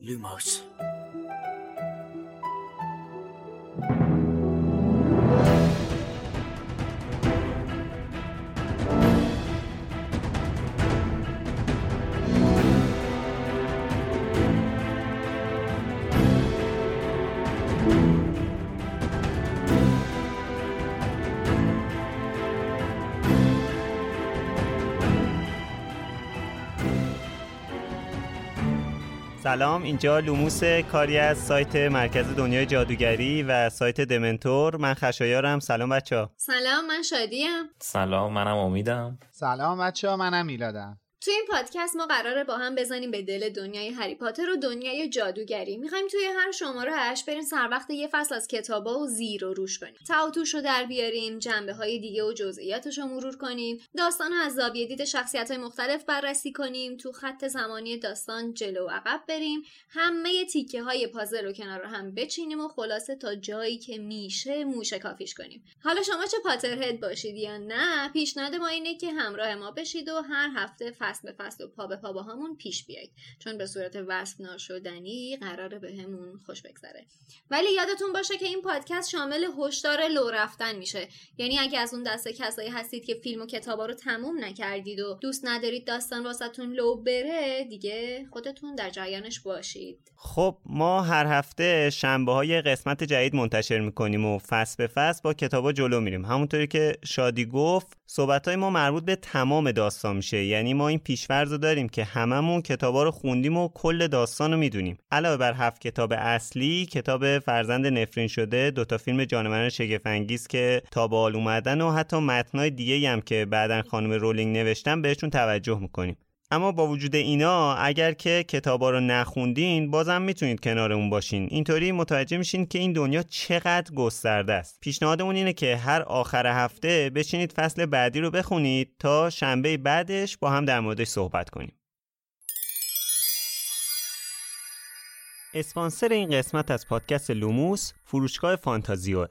Lumos سلام. اینجا لوموس کاری از سایت مرکز دنیای جادوگری و سایت دمنتور. من خشایارم. سلام بچه ها سلام من شادیم. سلام منم امیدم. سلام بچه ها منم میلادم. توی این پادکست ما قراره با هم بزنیم به دل دنیای هری پاتر و دنیای جادوگری. می‌خوایم توی هر شماره اش بریم سر وقت یه فصل از کتابا و زیر رو روش کنیم. تعاطوش رو در بیاریم جنبه های دیگه و جزئیاتش رو مرور کنیم. داستان از زاویه دید شخصیت های مختلف بررسی کنیم. تو خط زمانی داستان جلو و عقب بریم. همه تیکه های پازل رو کنار هم بچینیم و خلاصه تا جایی که میشه موشه کافیش کنیم. حالا شما چه پاترهد باشید یا نه پیشنهاد ما اینه که همراه ما بشید و هر هفته فصل به فصل و پا به پا با همون پیش بیایید. چون به صورت وصف ناشدنی قراره به همون خوش بگذره. ولی یادتون باشه که این پادکست شامل هشدار لو رفتن میشه. یعنی اگه از اون دسته کسایی هستید که فیلم و کتابا رو تموم نکردید و دوست ندارید داستان واسهتون لو بره دیگه خودتون در جریانش باشید. خب ما هر هفته شنبه های قسمت جدید منتشر می‌کنیم و فصل به فصل با کتابا جلو میریم. همونطوری که شادی گفت صحبت های ما مربوط به تمام داستان میشه. یعنی ما این پیشورز رو داریم که هممون کتابا رو خوندیم و کل داستان رو می‌دونیم. علاوه بر هفت کتاب اصلی کتاب فرزند نفرین شده دوتا فیلم جانوران شگفنگیز که تا بال اومدن و حتی متنای دیگه هم که بعدا خانم رولینگ نوشتن بهشون توجه می‌کنیم. اما با وجود اینا اگر که کتابا رو نخوندین بازم می‌تونید کنارمون باشین. اینطوری متوجه میشین که این دنیا چقدر گسترده است. پیشنهادمون اینه که هر آخر هفته بشینید فصل بعدی رو بخونید تا شنبه بعدش با هم در موردش صحبت کنیم. اسپانسر این قسمت از پادکست لوموس فروشگاه فانتازیو.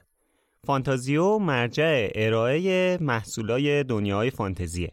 فانتازیو مرجع ارائه محصولای دنیای فانتزیه.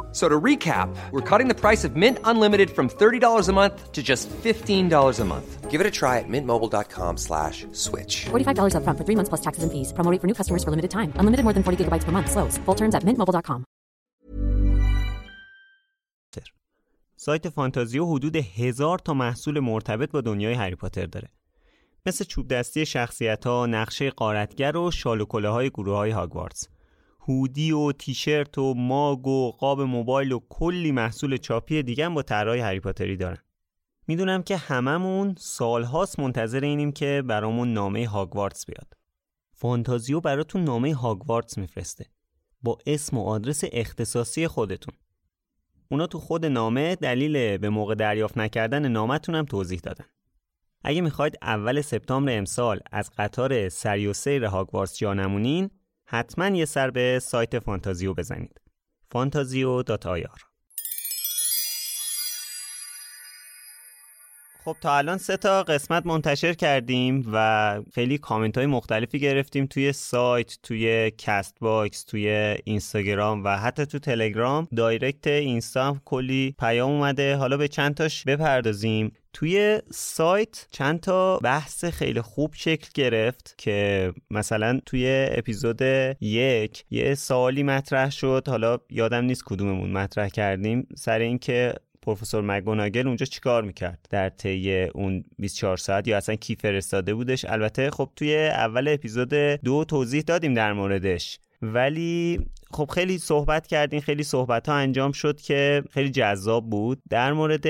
So to recap, we're cutting the price of Mint Unlimited from $30 a month to just $15 a month. Give it a try at mintmobile.com slash switch. $45 upfront for three months plus taxes and fees. Promo rate for new customers for limited time. Unlimited more than 40 gigabytes per month. Slows. Full terms at mintmobile.com. سایت فانتازیو حدود هزار تا محصول مرتبط با دنیای هری پاتر داره مثل چوب دستی شخصیت ها، نقشه قارتگر و شال و های گروه های هاگوارتس هودی و تیشرت و ماگ و قاب موبایل و کلی محصول چاپی دیگه با طرحهای هری پاتری دارن. می‌دونم که هممون سالهاست منتظر اینیم که برامون نامه هاگوارتس بیاد. فانتازیو براتون نامه هاگوارتس میفرسته. با اسم و آدرس اختصاصی خودتون. اونا تو خود نامه دلیل به موقع دریافت نکردن نامتون هم توضیح دادن. اگه می‌خواید اول سپتامبر امسال از قطار سریع‌السیر هاگوارتس جا نمونین حتما یه سر به سایت فانتازیو بزنید. فانتازیو.ir خب تا الان سه تا قسمت منتشر کردیم و خیلی کامنت های مختلفی گرفتیم توی سایت توی Castbox توی اینستاگرام و حتی تو تلگرام. دایرکت اینستا کلی پیام اومده. حالا به چند تاش بپردازیم. توی سایت چند تا بحث خیلی خوب شکل گرفت که مثلا توی اپیزود یک یه سوالی مطرح شد. حالا یادم نیست کدوممون مطرح کردیم. سر اینکه پروفسور مگوناگل اونجا چیکار می‌کرد؟ در طی اون 24 ساعت یا اصلا کی فرستاده بودش؟ البته خب توی اول اپیزود دو توضیح دادیم در موردش. ولی خب خیلی صحبت کردیم خیلی صحبت ها انجام شد که خیلی جذاب بود. در مورد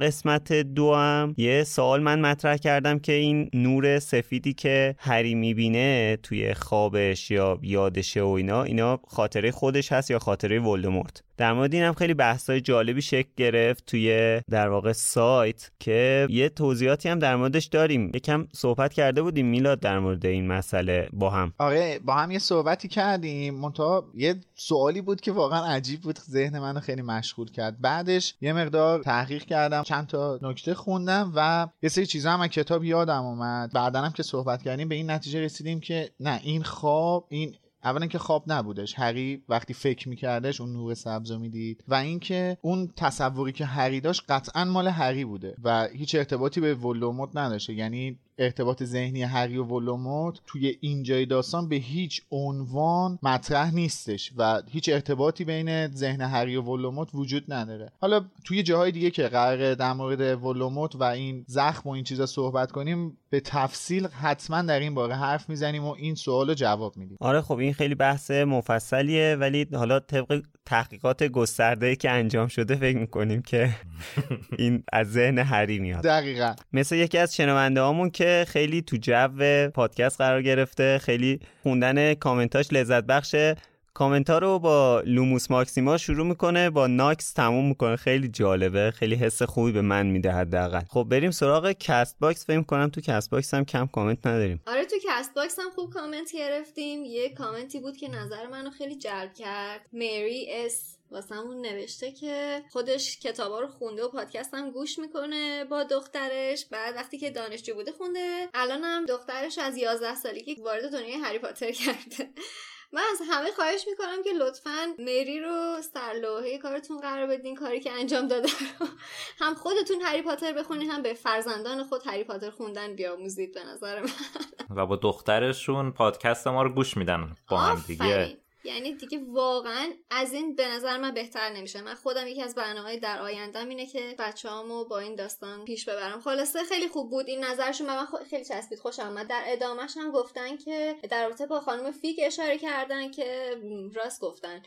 قسمت دو هم یه سوال من مطرح کردم که این نور سفیدی که هری می‌بینه توی خوابش یا یادشه و اینا اینا خاطره خودش هست یا خاطره ولدمورت؟ در مورد این هم خیلی بحثای جالبی شکل گرفت توی در واقع سایت که یه توضیحاتی هم در موردش داریم. یکم صحبت کرده بودیم میلاد در مورد این مسئله با هم. آره با هم یه صحبتی کردیم. منتها یه سوالی بود که واقعا عجیب بود ذهن منو خیلی مشغول کرد. بعدش یه مقدار تحقیق کردم چند تا نکته خوندم و یه سری چیزا هم از کتاب یادم اومد. بعدا هم که صحبت کردیم به این نتیجه رسیدیم که نه این خواب این اولا که خواب نبودش. هری وقتی فکر میکردش اون نور سبز رو می‌دید و اینکه اون تصوری که هری داشت قطعا مال هری بوده و هیچ ارتباطی به ولوموت نداشته. یعنی ارتباط ذهنی هری و ولوموت توی اینجای داستان به هیچ عنوان مطرح نیستش و هیچ ارتباطی بین ذهن هری و ولوموت وجود نداره. حالا توی جاهای دیگه که قرار در مورد ولوموت و این زخم و این چیزا صحبت کنیم به تفصیل حتما در این باره حرف می‌زنیم و این سوال رو جواب میدیم. آره خب این خیلی بحث مفصلیه ولی حالا طبق تحقیقات گسترده که انجام شده فکر می‌کنیم که این از ذهن هری میاد. دقیقا. مثل یکی از شنونده هامون که خیلی تو جو پادکست قرار گرفته خیلی خوندن کامنتاش لذت بخشه. کامنت رو با لوموس ماکسیما شروع می‌کنه با ناکس تموم می‌کنه. خیلی جالبه خیلی حس خوبی به من میده حداقل. خب بریم سراغ Castbox. فکر کنم تو Castbox هم کم کامنت نداریم. آره تو Castbox هم خوب کامنت گرفتیم. یه کامنتی بود که نظر منو خیلی جلب کرد. مری اس واسمون نوشته که خودش کتابا رو خونده و پادکست هم گوش می‌کنه با دخترش. بعد وقتی که دانشجو بوده خونده. الان هم دخترش از 11 سالگی وارد دنیای هری پاتر کرده. من از همه خواهش می‌کنم که لطفا مری رو سرلوحه کارتون قرار بدین کاری که انجام داده رو. هم خودتون هری پاتر بخونید هم به فرزندان خود هری پاتر خوندن بیاموزید به نظر من. و با دخترشون پادکست ما رو گوش میدن با هم دیگه. یعنی دیگه واقعا از این به نظر من بهتر نمیشه. من خودم یکی از برنامه در آیندهم اینه که بچه‌هامو با این داستان پیش ببرم. خلاصه خیلی خوب بود. این نظرشون من خیلی چسبید خوش آمد در ادامهش هم گفتن که در رابطه با خانم فیک اشاره کردن که راست گفتن.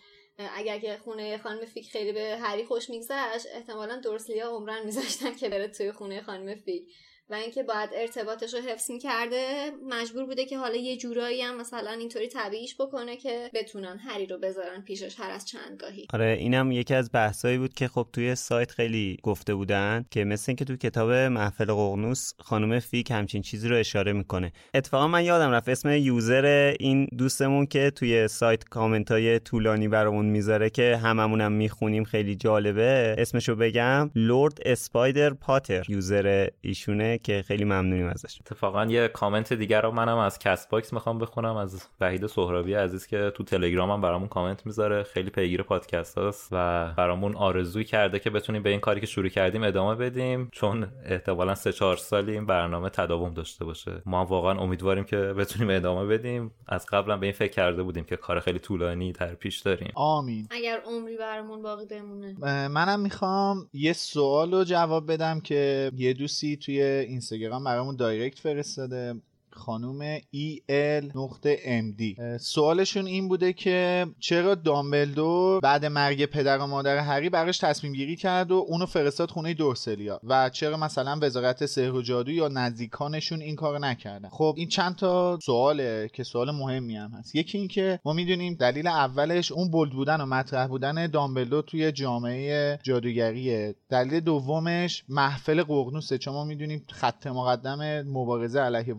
اگر که خونه خانم فیک خیلی به هری خوش میگذشت احتمالا دورسلیا عمرن میذاشتن که بره توی خونه خانم فیک و اینکه باید ارتباطش رو حفظ می‌کرده مجبور بوده که حالا یه جورایی هم مثلا اینطوری طبیعیش بکنه که بتونن هری رو بذارن پیشش هر از چندگاهی آره اینم یکی از بحثایی بود که خب توی سایت خیلی گفته بودن که مثل اینکه تو کتاب محفل ققنوس خانم فیک همچین چیزی رو اشاره می‌کنه. اتفاقا من یادم رفت اسم user این دوستمون که توی سایت کامنت های طولانی برامون می‌ذاره که هممونم می‌خونیم خیلی جالبه. اسمشو بگم لورد اسپایدر پاتر user ایشونه که خیلی ممنونیم ازش. اتفاقا یه کامنت دیگر رو منم از Castbox می‌خوام بخونم از وحید سهرابی عزیز که تو تلگرام هم برامون کامنت می‌ذاره. خیلی پیگیر پادکست هست و برامون آرزو کرده که بتونیم به این کاری که شروع کردیم ادامه بدیم چون احتمالا سه چهار سالی این برنامه تداوم داشته باشه. ما واقعا امیدواریم که بتونیم ادامه بدیم. از قبلا به این فکر کرده بودیم که کار خیلی طولانی تر پیش داریم. آمین. اگر عمری برامون باقی بمونه. منم می‌خوام یه سوال رو جواب بدم که یه دوستی توی اینستاگرام برامون direct فرستاده. خانوم ال نقطه MD سوالشون این بوده که چرا دامبلدور بعد مرگ پدر و مادر هری براش تصمیم گیری کرد و اونو فرستاد خونه دورسلیا و چرا مثلا وزارت سحر و جادو یا نزدیکانشون این کارو نکردن؟ خب این چند تا سواله که سوال مهمی هم هست. یکی این که ما می‌دونیم دلیل اولش اون بولد بودن و مطرح بودن دامبلدور توی جامعه جادوگریه دلیل دومش محفل قرنوسه. چون ما می‌دونیم خط مقدم مبارزه علیه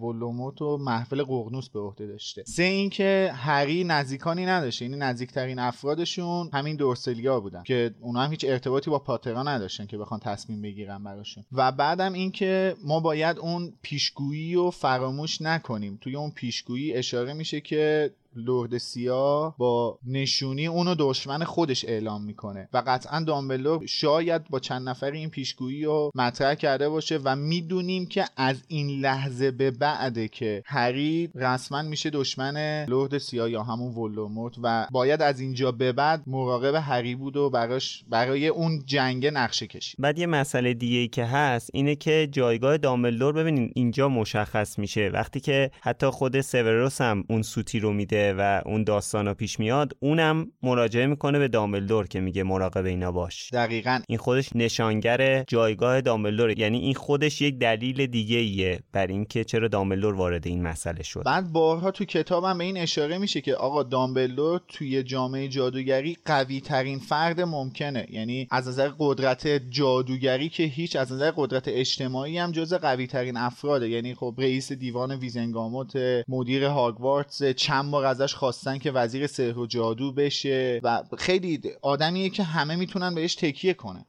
ولوموت و محفل قرنوس به عهده داشته. سه اینکه هری نزدیکانی نداشته یعنی نزدیکترین افرادشون همین دورسلیا بودن که اونا هم هیچ ارتباطی با پاترا نداشتن که بخوان تصمیم بگیرن براشون. و بعدم اینکه ما باید اون پیشگویی رو فراموش نکنیم. توی اون پیشگویی اشاره میشه که لرد سیاه با نشونی اونو دشمن خودش اعلام می‌کنه و قطعا دامبلدور شاید با چند نفر این پیشگویی رو مطرح کرده باشه و می‌دونیم که از این لحظه به بعده که هری رسما میشه دشمن لرد سیاه یا همون ولدمورت و باید از اینجا به بعد مراقب هری بود و براش برای اون جنگ نقشه کشید. بعد یه مسئله دیگه که هست اینه که جایگاه دامبلدور ببینین اینجا مشخص میشه. وقتی که حتی خود سوروس هم اون سوتی رو میده و اون داستانا پیش میاد اونم مراجعه می‌کنه به دامبلدور که میگه مراقب اینا باش. دقیقا. این خودش نشانگر جایگاه دامبلدور. یعنی این خودش یک دلیل دیگه ایه بر اینکه چرا دامبلدور وارد این مسئله شد. بعد بارها تو کتابم به این اشاره میشه که آقا دامبلدور توی جامعه جادوگری قوی ترین فرد ممکنه. یعنی از نظر قدرت جادوگری که هیچ از نظر قدرت اجتماعی هم جز قوی ترین افراده. یعنی خب رئیس دیوان ویزنگاموت مدیر هاگوارتس چند بار ازش خواستن که وزیر سحر و جادو بشه و خیلی آدمیه که همه می‌تونن بهش تکیه کنه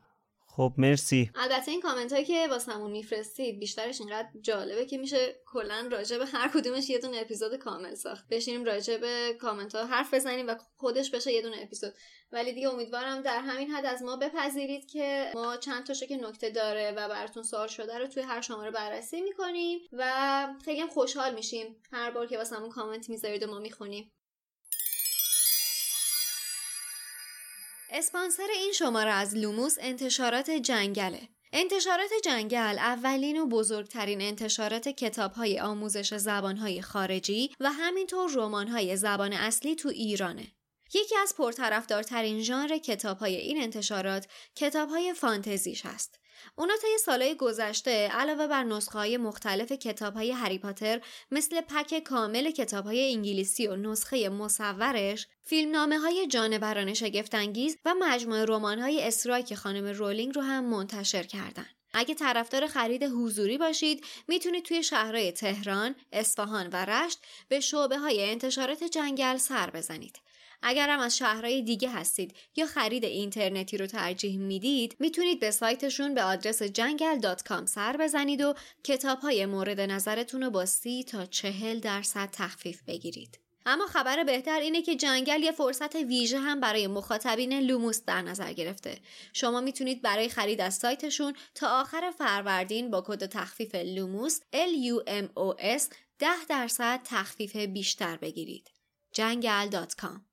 خب مرسی. البته این کامنت هایی که واسمون میفرستید بیشترش اینقدر جالبه که میشه کلا راجع به هر کدومش یه دونه اپیزود کامل ساخت. بشینیم راجع به کامنت ها حرف بزنیم و خودش بشه یه دونه اپیزود. ولی دیگه امیدوارم در همین حد از ما بپذیرید که ما چند تاشو که نکته داره و براتون سوال شده رو توی هر شماره بررسی می‌کنیم و خیلی خوشحال میشیم. هر بار که واسمون کامنت می‌ذارید و ما می‌خونیم. اسپانسر این شماره از لوموس انتشارات جنگله. انتشارات جنگل اولین و بزرگترین انتشارات کتابهای آموزش زبانهای خارجی و همینطور رمانهای زبان اصلی تو ایرانه. یکی از پرطرفدارترین ژانر کتابهای این انتشارات کتابهای فانتزیش هست. اونا طی سالهای گذشته علاوه بر نسخه های مختلف کتاب های هری پاتر مثل پک کامل کتاب های انگلیسی و نسخه مصورش فیلمنامه های جانوران شگفتانگیز و مجموعه رمان های استرایک خانم رولینگ رو هم منتشر کردن. اگه طرفدار خرید حضوری باشید می‌تونید توی شهرهای تهران، اصفهان و رشت به شعبه های انتشارات جنگل سر بزنید. اگرم از شهرهای دیگه هستید یا خرید اینترنتی رو ترجیح می‌دید می‌تونید به سایتشون به آدرس جنگل.com سر بزنید و کتاب های مورد نظرتون رو با سی تا چهل درصد تخفیف بگیرید. اما خبر بهتر اینه که جنگل یه فرصت ویژه هم برای مخاطبین لوموس در نظر گرفته. شما می‌تونید برای خرید از سایتشون تا آخر فروردین با کد تخفیف لوموس LUMOS 10 درصد تخفیف بیشتر بگیرید. جنگل.com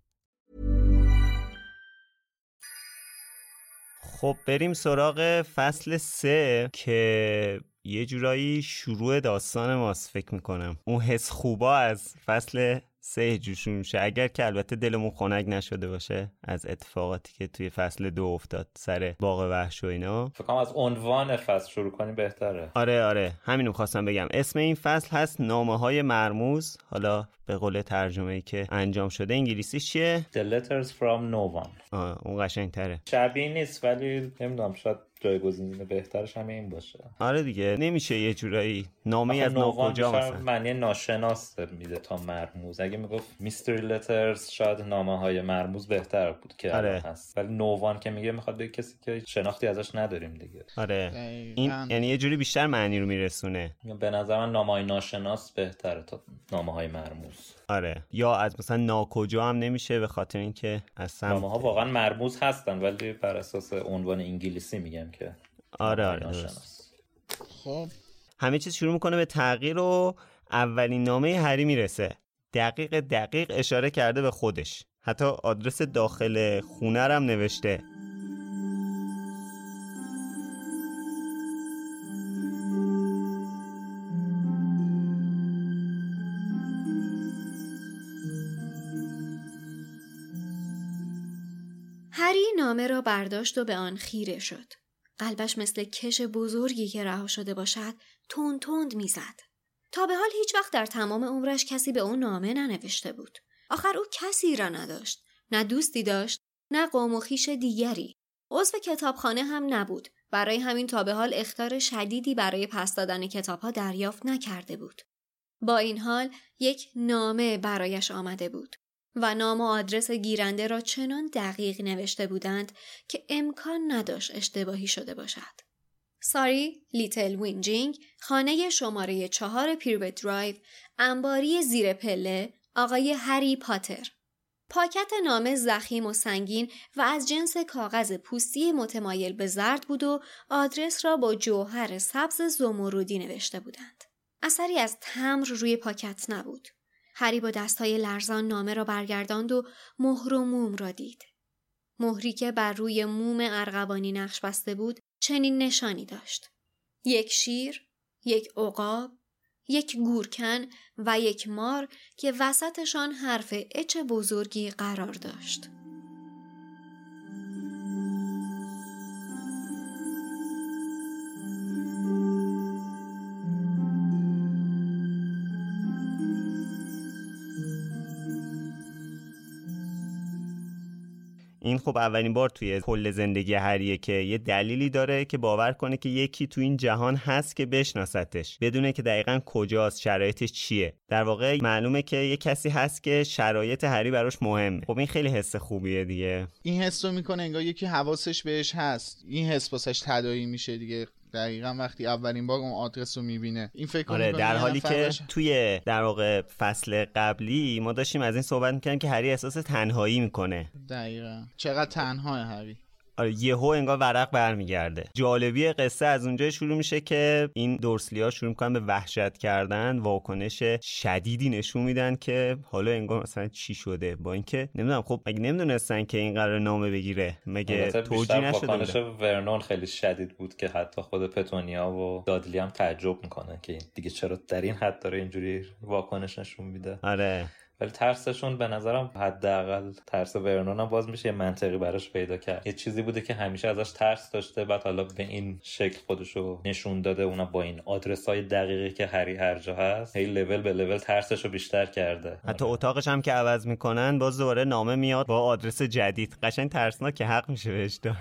خب بریم سراغ فصل سه که یه جورایی شروع داستان ماست فکر می‌کنم. اون حس خوبا از فصل سه جوشون میشه. اگر که البته دلمون خنک نشده باشه از اتفاقاتی که توی فصل دو افتاد سر باغ وحش و اینا. فکر کنم از عنوان فصل شروع کنیم بهتره. آره آره. همینو خواستم بگم. اسم این فصل هست نامه های مرموز. حالا به قول ترجمه ای که انجام شده انگلیسیش چیه؟ The letters from no one. آه اون قشنگ تره شبیه نیست ولی نمی‌دونم شاید جایگزین بهترش همه این باشه. آره دیگه نمیشه یه جورایی نامه از نووان ناکجا مثلا. معنی ناشناس میده تا مرموز. اگه می‌گفت میستری لترز شاید نامه های مرموز بهتر بود که آره. هست. ولی نووان که میگه می‌خواد به کسی که شناختی ازش نداریم دیگه. آره. این یعنی یه جوری بیشتر معنی رو میرسونه. به نظر من نامه های ناشناس بهتره تا نامه های مرموز. آره. یا از مثلا ناکجا هم نمیشه به خاطر اینکه سمت ها واقعا مرموز هستن ولی بر اساس عنوان انگلیسی میگم که آره آره درست. خب. همه چیز شروع می‌کنه به تغییر و اولین نامه هری می‌رسه. دقیق دقیق اشاره کرده به خودش. حتی آدرس داخل خونه هم نوشته. برداشت و به آن خیره شد. قلبش مثل کش بزرگی که رها شده باشد تند تند می‌زد. تا به حال هیچ وقت در تمام عمرش کسی به او نامه ننوشته بود. آخر او کسی را نداشت. نه دوستی داشت، نه قوم و خیش دیگری. عضو کتابخانه هم نبود. برای همین تا به حال اختار شدیدی برای پس دادن کتابها دریافت نکرده بود. با این حال یک نامه برایش آمده بود. و نام و آدرس گیرنده را چنان دقیق نوشته بودند که امکان نداشت اشتباهی شده باشد. ساری لیتل وینجینگ خانه شماره چهار پریوت درایو انباری زیر پله آقای هری پاتر پاکت نامه ضخیم و سنگین و از جنس کاغذ پوستی متمایل به زرد بود و آدرس را با جوهر سبز زمردی نوشته بودند. اثری از تمر روی پاکت نبود. هری با دستهای لرزان نامه را برگرداند و مهر و موم را دید. مهری که بر روی موم ارغوانی نقش بسته بود چنین نشانی داشت. یک شیر، یک عقاب، یک گورکن و یک مار که وسطشان حرف اچ بزرگی قرار داشت. این خب اولین بار توی کل زندگی هریه که یه دلیلی داره که باور کنه که یکی تو این جهان هست که بشناستش. بدونه که دقیقا کجاست شرایطش چیه. در واقع معلومه که یه کسی هست که شرایط هری براش مهمه. خب این خیلی حس خوبیه دیگه. این حس رو می‌کنه انگار یکی حواسش بهش هست. این حس باسش تدایی میشه دیگه. دقیقا وقتی اولین بار اون آدرس رو می‌بینه. این فکر آره در حالی که توی در واقع فصل قبلی ما داشتیم از این صحبت می‌کنیم که هری احساس تنهایی می‌کنه. دقیقا. چقدر تنها هری؟ آره یهو انگار ورق برمیگرده. جالبی قصه از اونجا شروع میشه که این دورسلی ها شروع می‌کنن به وحشت کردن واکنش شدیدی نشون میدن که حالا انگار مثلا چی شده. با اینکه نمی‌دونم خب مگه نمی‌دونستن که این قرار نامه بگیره؟ مگه توجیه نشده واکنش ورنون خیلی شدید بود که حتی خود پتونیا و دادلی هم تعجب می‌کنه که دیگه چرا در این حد داره اینجوری واکنش نشون میده. آره. ولی ترسشون به نظرم حداقل ترس ورنون هم باز میشه یه منطقی براش پیدا کرد. یه چیزی بوده که همیشه ازش ترس داشته بعد حالا به این شکل خودشو نشون داده اونا با این آدرس های دقیقی که هری هر جا هست هی لول به لول ترسشو بیشتر کرده. حتی اتاقش هم که عوض می‌کنن باز دوباره نامه میاد با آدرس جدید. قشنگ ترسناک که حق میشه بهش داد.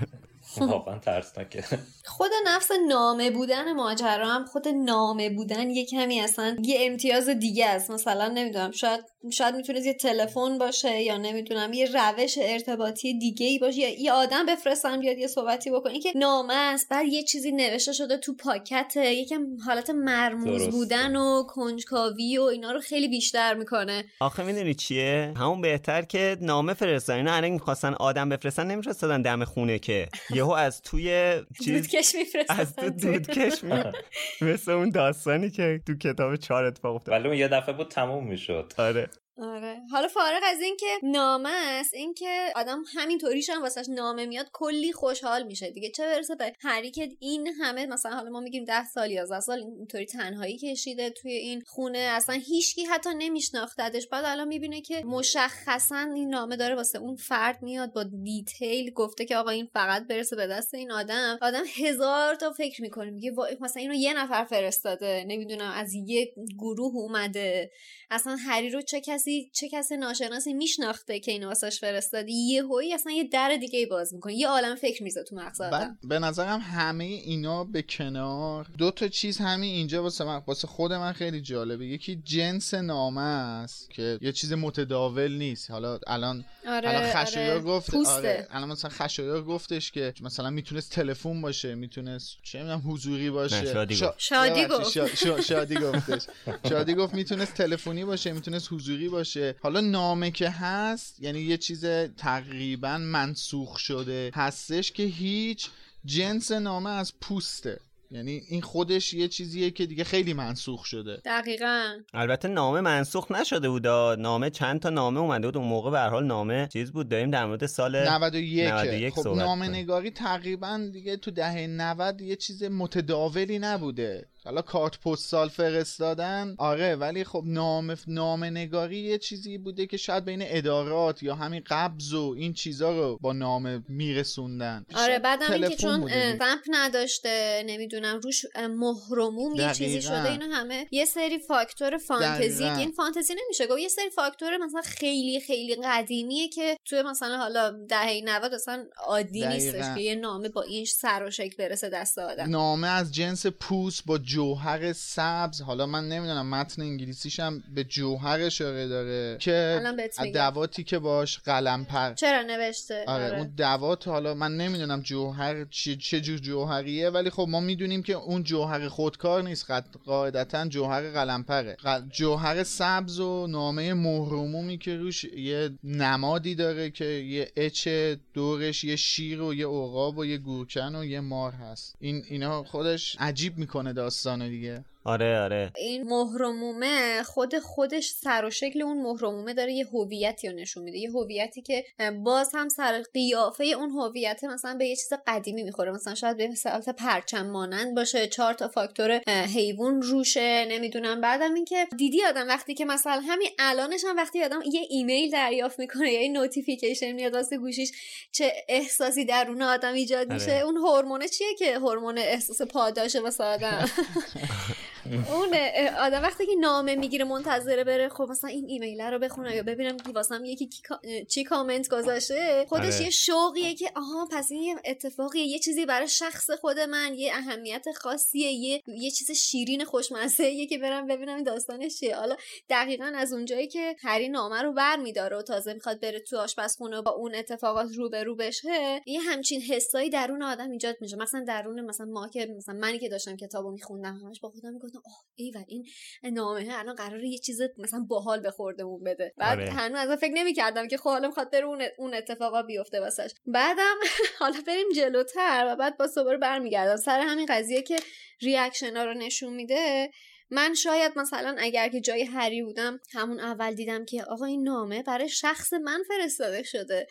واقعا ترسناکه. خود نفس نامه بودن ماجرا هم خود نامه بودن یه کمی اصلا یه امتیاز دیگه است. مثلا نمی‌دونم شاید شاید می‌تونست یه تلفن باشه یا نمی‌دونم یه روش ارتباطی دیگه ای باشه یا یه آدم بفرستن بیاد یه صحبتی بکنه که نامه است بعد یه چیزی نوشته شده تو پاکت یکم حالت مرموز بودن و کنجکاوی و اینا رو خیلی بیشتر می‌کنه. آخه می‌دونی چیه؟ همون بهتر که نامه فرستن. اینا الان می‌خواستن آدم بفرستن نمیفرستادن دم خونه که. یهو از توی چیز دودکش میفرستن از تو دودکش می مثل اون داستانی که تو کتاب چهار اتفاق افتاد. ولی اون یه دفعه بود تموم می‌شد. آره. آره. حالا فارغ از اینکه نامه است اینکه آدم همین طوریش هم واسش نامه میاد کلی خوشحال میشه دیگه. چه برسه به هری که این همه مثلا حالا ما میگیم ده سال 11 سال اینطوری تنهایی کشیده توی این خونه اصلا هیچکی حتی نمیشناختدش. بعد الان می‌بینه که مشخصا این نامه داره واسه اون فرد میاد با دیتیل گفته که آقا این فقط برسه به دست این آدم. آدم هزار تا فکر می‌کنه میگه مثلا اینو یه نفر فرستاده نمی‌دونم از یه گروه اومده. اصلا هری رو چه کسی چه کسی ناشناسی میشناخته که اینو واسش فرستادی یه هوی اصلا یه در دیگه ای باز می‌کنه یه عالم فکر میزه تو مغز آدم به نظرم همه اینا به کنار دو تا چیز همین اینجا واسه من واسه خود من خیلی جالبه یکی جنس نامه است که یه چیز متداول نیست حالا الان آره الان خشایار آره. گفت پوسته. آره الان مثلا خشایار گفتش که مثلا می‌تونست تلفن باشه می‌تونست چه می‌دونم حضوری باشه شادی شا-. شادی ببخشید، گفت. شا- شا- شادی گفتش شادی گفت می‌تونست تلفنی باشه می‌تونست حضوری باشه حالا نامه که هست یعنی یه چیز تقریبا منسوخ شده هستش که هیچ جنس نامه از پوسته. یعنی این خودش یه چیزیه که دیگه خیلی منسوخ شده. دقیقا. البته نامه منسوخ نشده بود. نامه چند تا نامه اومده بود. اون موقع به هر حال نامه چیز بود. داریم در مورد سال 91 91 خب نامه. نگاری تقریبا دیگه تو دهه 90 یه چیز متداولی نبوده. حالا کارت پستال فرستادن آره ولی خب نام نامه نگاری یه چیزی بوده که شاید بین ادارات یا همین قبض و این چیزا رو با نامه میرسوندن آره بعدم اینکه تلفن چون. ومپ نداشته نمی‌دونم روش مهرموم یه چیزی. شده اینو همه یه سری فاکتور فانتزی. این فانتزی نمیشه گفت یه سری فاکتور مثلا خیلی خیلی قدیمیه که توی مثلا حالا دهه 90 اصلا عادی نیستش دقیقاً. که یه نامه با این سر و شکل برسه دست آدم نامه از جنس پوست با جوهر سبز حالا من نمی‌دونم متن انگلیسیش هم به جوهر اشاره داره که. دواتی که باش قلم پر. چرا نوشته؟ آره, آره. اون دوات حالا من نمی‌دونم جوهر چه, چه جور جوهریه ولی خب ما می‌دونیم که اون جوهر خودکار نیست. قد- قاعدتا جوهر قلمپره ق- جوهر سبز و نامه مهرمومی که روش یه نمادی داره که یه اچ دورش یه شیر و یه عقاب و یه گورکن و یه مار هست. این اینا خودش عجیب می‌کنه داستانو دیگه. آره آره. این مهرمومه خود خودش سر و شکل اون مهرمومه داره یه هویتی رو نشون میده. یه هویتی که باز هم سر قیافه اون هویت مثلا به یه چیز قدیمی می‌خوره. مثلا شاید به مثالت پرچم مانند باشه چهار تا فاکتور حیوان روشه نمی‌دونم. بعدم اینکه دیدی آدم وقتی که مثلا همین الانش هم وقتی آدم یه ایمیل دریافت می‌کنه یا یه notification میاد واسه گوشیش چه احساسی درون آدم ایجاد میشه. آره. اون هورمونه چیه که هورمون احساس پاداشه واسه آدم؟ اون آدم وقتی که نامه می‌گیره منتظره بره خب مثلا این ایمیل رو بخونم یا ببینم که واسم یکی کی چی کامنت گذاشته خودش آره. یه شوقیه که آها پس این یه اتفاقیه یه چیزی برای شخص خود من یه اهمیت خاصیه یه یه چیز شیرین خوشمزه یه که برم ببینم داستانش چیه حالا دقیقا از اونجایی که هری نامه رو بر میداره و تازه می‌خواد بره تو آشپزخونه با اون اتفاقات روبرو بشه یه همچین حسایی درون آدم ایجاد میشه مثلا درون مثلا ما که مثلا منی که داشتم کتابو میخوندم همش با خودم می‌گفتم اوه ای و این نامه الان قراره یه چیز مثلا باحال به خوردمون بده. بعد آره. هنوز اصلا فکر نمی‌کردم که خب حالا بره اون اون اتفاقا بیفته واسش. بعدم حالا بریم جلوتر و بعد با دوباره برمیگردم. سر همین قضیه که ریاکشن ها رو نشون میده من شاید مثلا اگر که جای هری بودم همون اول دیدم که آقا این نامه برای شخص من فرستاده شده.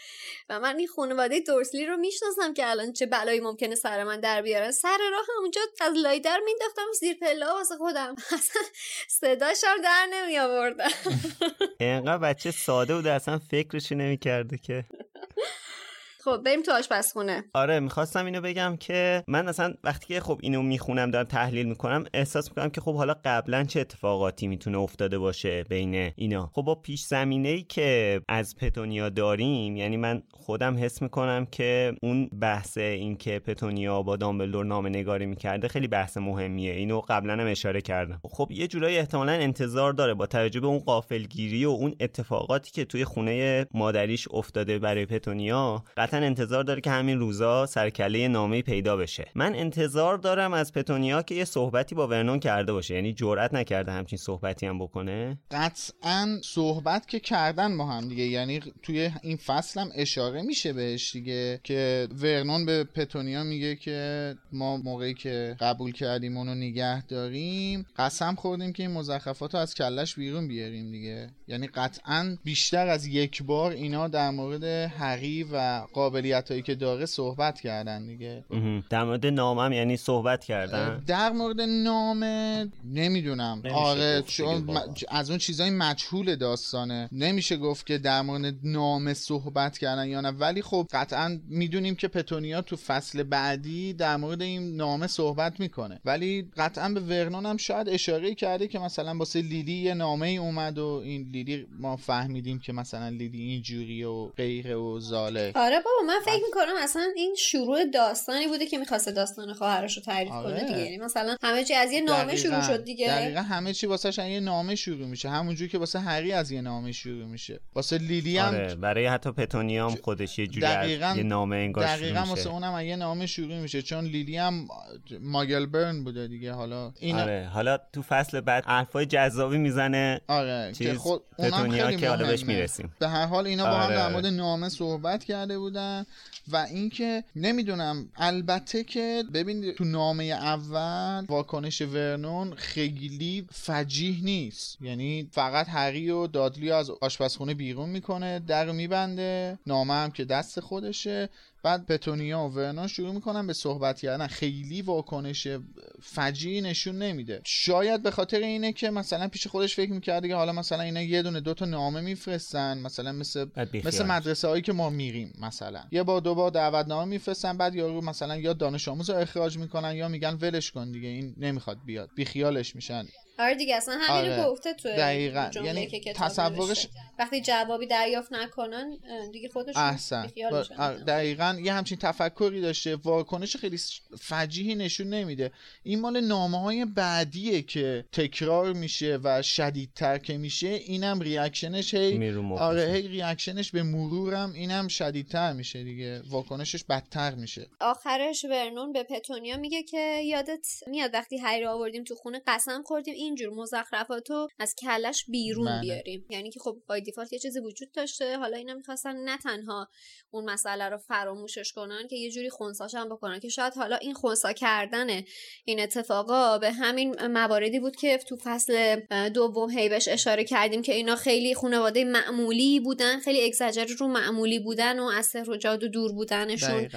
و من این خانواده دورسلی رو می‌شناسم که الان چه بلایی ممکنه سر من در بیارن سر راه همونجا از لای در مینداختم زیر پله واسه خودم. اصلا صداشم در نمی اینقدر بچه ساده بود اصلا فکرشی نمی‌کرده که. خب بریم تو آشپزخونه. آره می‌خواستم اینو بگم که من اصلا وقتی که خب اینو می‌خونم دارم تحلیل می‌کنم احساس می‌کنم که خب حالا قبلا چه اتفاقاتی می‌تونه افتاده باشه بین اینا. خب با پیش زمینه ای که از پتونیا داریم یعنی من خودم حس می‌کنم که اون بحث این که پتونیا با دامبلدور نامه نگاری می‌کرده خیلی بحث مهمیه. اینو قبلا هم اشاره کردم. خب یه جورایی احتمالا انتظار داره با توجه به اون قافلگیری و اون اتفاقاتی که توی خونه مادریش افتاده برای پتونیا. قطعا انتظار داره که همین روزا سرکله نامه پیدا بشه. من انتظار دارم از پتونیا که یه صحبتی با ورنون کرده باشه. یعنی جرئت نکرده همچین صحبتی هم بکنه. قطعا صحبت که کردن با هم دیگه. یعنی توی این فصل هم اشاره میشه بهش دیگه که ورنون به پتونیا میگه که ما موقعی که قبول کردیم اونو نگه داریم قسم خوردیم که این مزخرفات از کلش بیرون بیاریم دیگه. یعنی قطعا بیشتر از یک بار اینا در مورد هری و قابلیت هایی که داره صحبت کردن دیگه. در مورد نامم یعنی صحبت کردن. در مورد نامه نمی‌دونم. آره چون. از اون چیزای مجهول داستانه. نمیشه گفت که در مورد نامه صحبت کردن یا نه. ولی خب قطعا می‌دونیم که پتونیا تو فصل بعدی در مورد این نامه صحبت می‌کنه. ولی قطعا به ورنون هم شاید اشاره کرده که مثلا واسه لیلی یه نامه ای اومد و این لیلی ما فهمیدیم که مثلا لیلی اینجوری و غیره و زاله آره بابا من فکر می‌کنم اصلا این شروع داستانی بوده که می‌خواسته داستان خواهرش رو تعریف آره. کنه دیگه یعنی مثلا همه چی از یه نامه دقیقاً. شروع شد دیگه دقیقا همه چی واسه یه نامه شروع میشه همونجوری که واسه هری از یه نامه شروع میشه واسه لیلی هم آره برای حتی پتونیا هم خودش یه جوری از دقیقاً- یه نامه انگار شروع دقیقا. واسه اونم یه نامه شروع میشه چون لیلی هم ماگل برن بوده دیگه حالا این آره حالا تو فصل بعد حرفای جذابی می‌زنه آره که چیز خود اونم پتونیا خیلی که حالا بهش. می‌رسیم به هر حال اینا با هم در آره. مورد نامه صحبت کرده بودن دادن و اینکه نمی‌دونم البته که ببین تو نامه اول واکنش ورنون خیلی فجیح نیست. یعنی فقط هری و دادلی از آشپزخونه بیرون می‌کنه در میبنده نامه هم که دست خودشه. بعد پتونیا و ورنون شروع می‌کنن به صحبت کردن. خیلی واکنش فجی نشون نمیده. شاید به خاطر اینه که مثلا پیش خودش فکر می‌کرده که حالا مثلا اینا یه دونه دو تا نامه میفرستن مثلا مثل مثل مدرسه هایی که ما میریم مثلا. یه بار دو بار دعوتنامه میفرستن بعد یارو مثلا یا دانش آموز رو اخراج می‌کنن یا میگن ولش کن دیگه این نمی‌خواد بیاد. بیخیالش میشن. آره دیگه اصلا همین آره. گفته تو دقیقاً. یعنی که تصورش-. وقتی جوابی دریافت نکنن دیگه خودشون احسن. با- آره، دقیقا یه همچین تفکری داشته واکنش خیلی فجیحی نشون نمیده این مال نامه های بعدیه که تکرار میشه و شدیدتر که میشه اینم ریاکشنش هی. آره هی ریاکشنش به مرورم اینم شدیدتر میشه دیگه واکنشش بدتر میشه آخرش ورنون به پتونیا میگه که یادت میاد وقتی هری آوردیم تو خونه قسم خوردیم اینجور مزخرفاتو از کلش بیرون بله. بیاریم. یعنی که خب بای دیفالت یه چیزی وجود داشته. حالا اینا می‌خواستن نه تنها اون مسئله رو فراموشش کنن که یه جوری خونساش هم بکنن که شاید حالا این خونسا کردن این اتفاقا به همین مواردی بود که تو فصل دوم هی بهش اشاره کردیم که اینا خیلی خانواده معمولی بودن خیلی اگزاجر رو معمولی بودن و از سحر و جادو دور بودنشون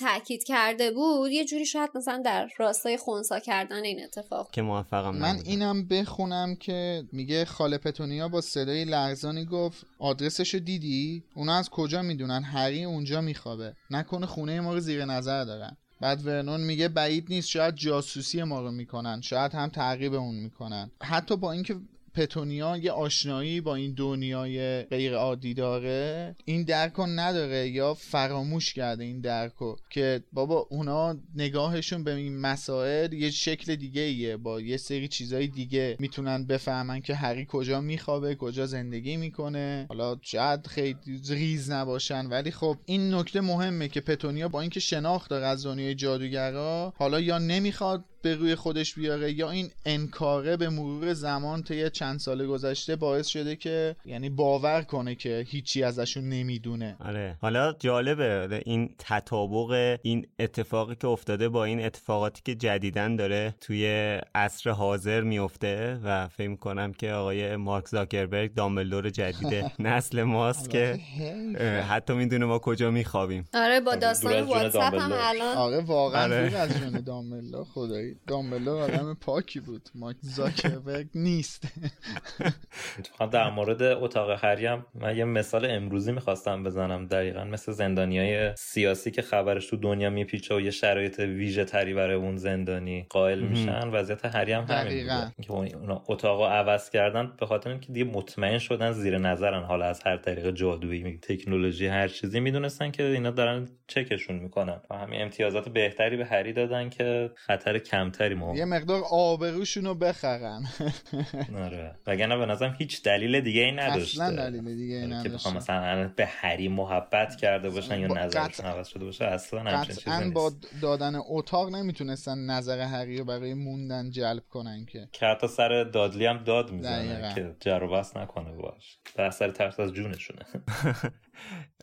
تاکید کرده بود. یه جوری شاید مثلا در راستای خونسا کردن این اتفاق. که موفقم من. اینم بخونم که میگه خاله پتونیا با صدای لرزانی گفت آدرسشو دیدی؟ اونا از کجا می‌دونن؟ هری اونجا میخوابه. نکنه خونه ما رو زیر نظر دارن. بعد ورنون میگه بعید نیست شاید جاسوسی ما رو می‌کنن. شاید هم تعقیب اون می‌کنن. حتی با اینکه پتونیا یه آشنایی با این دنیای غیر عادی داره. این درکو نداره یا فراموش کرده این درکو که بابا اونا نگاهشون به این مسائل یه شکل دیگه ایه با یه سری چیزای دیگه می‌تونن بفهمن که هری کجا میخوابه کجا زندگی می‌کنه. حالا شاید خیلی ریز نباشن ولی خب این نکته مهمه که پتونیا با اینکه شناخت داره از دنیای جادوگرا حالا یا نمی‌خواد به روی خودش بیاره یا این انکاره به مرور زمان طی چند سال گذشته باعث شده که یعنی باور کنه که هیچی ازشون نمی‌دونه. آره. حالا جالبه این تطابق این اتفاقی که افتاده با این اتفاقاتی که جدیدن داره توی عصر حاضر میفته و فکر کنم که آقای مارک زاکربرگ دامبلدور جدید نسل ماست که حتی می‌دونه ما کجا میخوابیم. آره با داستان واتساپ هم. الان. آره واقعا آره. از جون دامبلدور خدایی. دامبلدور آدم پاکی بود. مارک زاکربرگ نیست. اتفاقا در مورد اتاق هری هم من یه مثال امروزی می‌خواستم بزنم دقیقا مثل زندانی های سیاسی که خبرش تو دنیا میپیچه و یه شرایط ویژه تری برای اون زندانی قائل میشن وضعیت هری هم همین. بوده که اون- اونا اتاق رو عوض کردن به خاطر اینکه دیگه مطمئن شدن زیر نظرن. حالا از هر طریق جادویی تکنولوژی هر چیزی می‌دونستن که اینا دارن چکشون می‌کنن. و همین امتیازات بهتری به هری دادن که خطر کمتری ما یه مقدار آبروشون رو بخرن. آره. وگرنه به نظرم هیچ دلیل دیگه ای نداشته. اصلا دلیل دیگه ای آره، که نداشته. بخوام مثلا به هری محبت کرده باشن یا نظرشون عوض شده باشه اصلا همچین چیزی با دادن اتاق نمی‌تونستن نظر هری رو برای موندن جلب کنن که. که حتی سر دادلی هم داد می‌زنه. که جر و بحث نکنه باش. و سر ترس از جونشونه.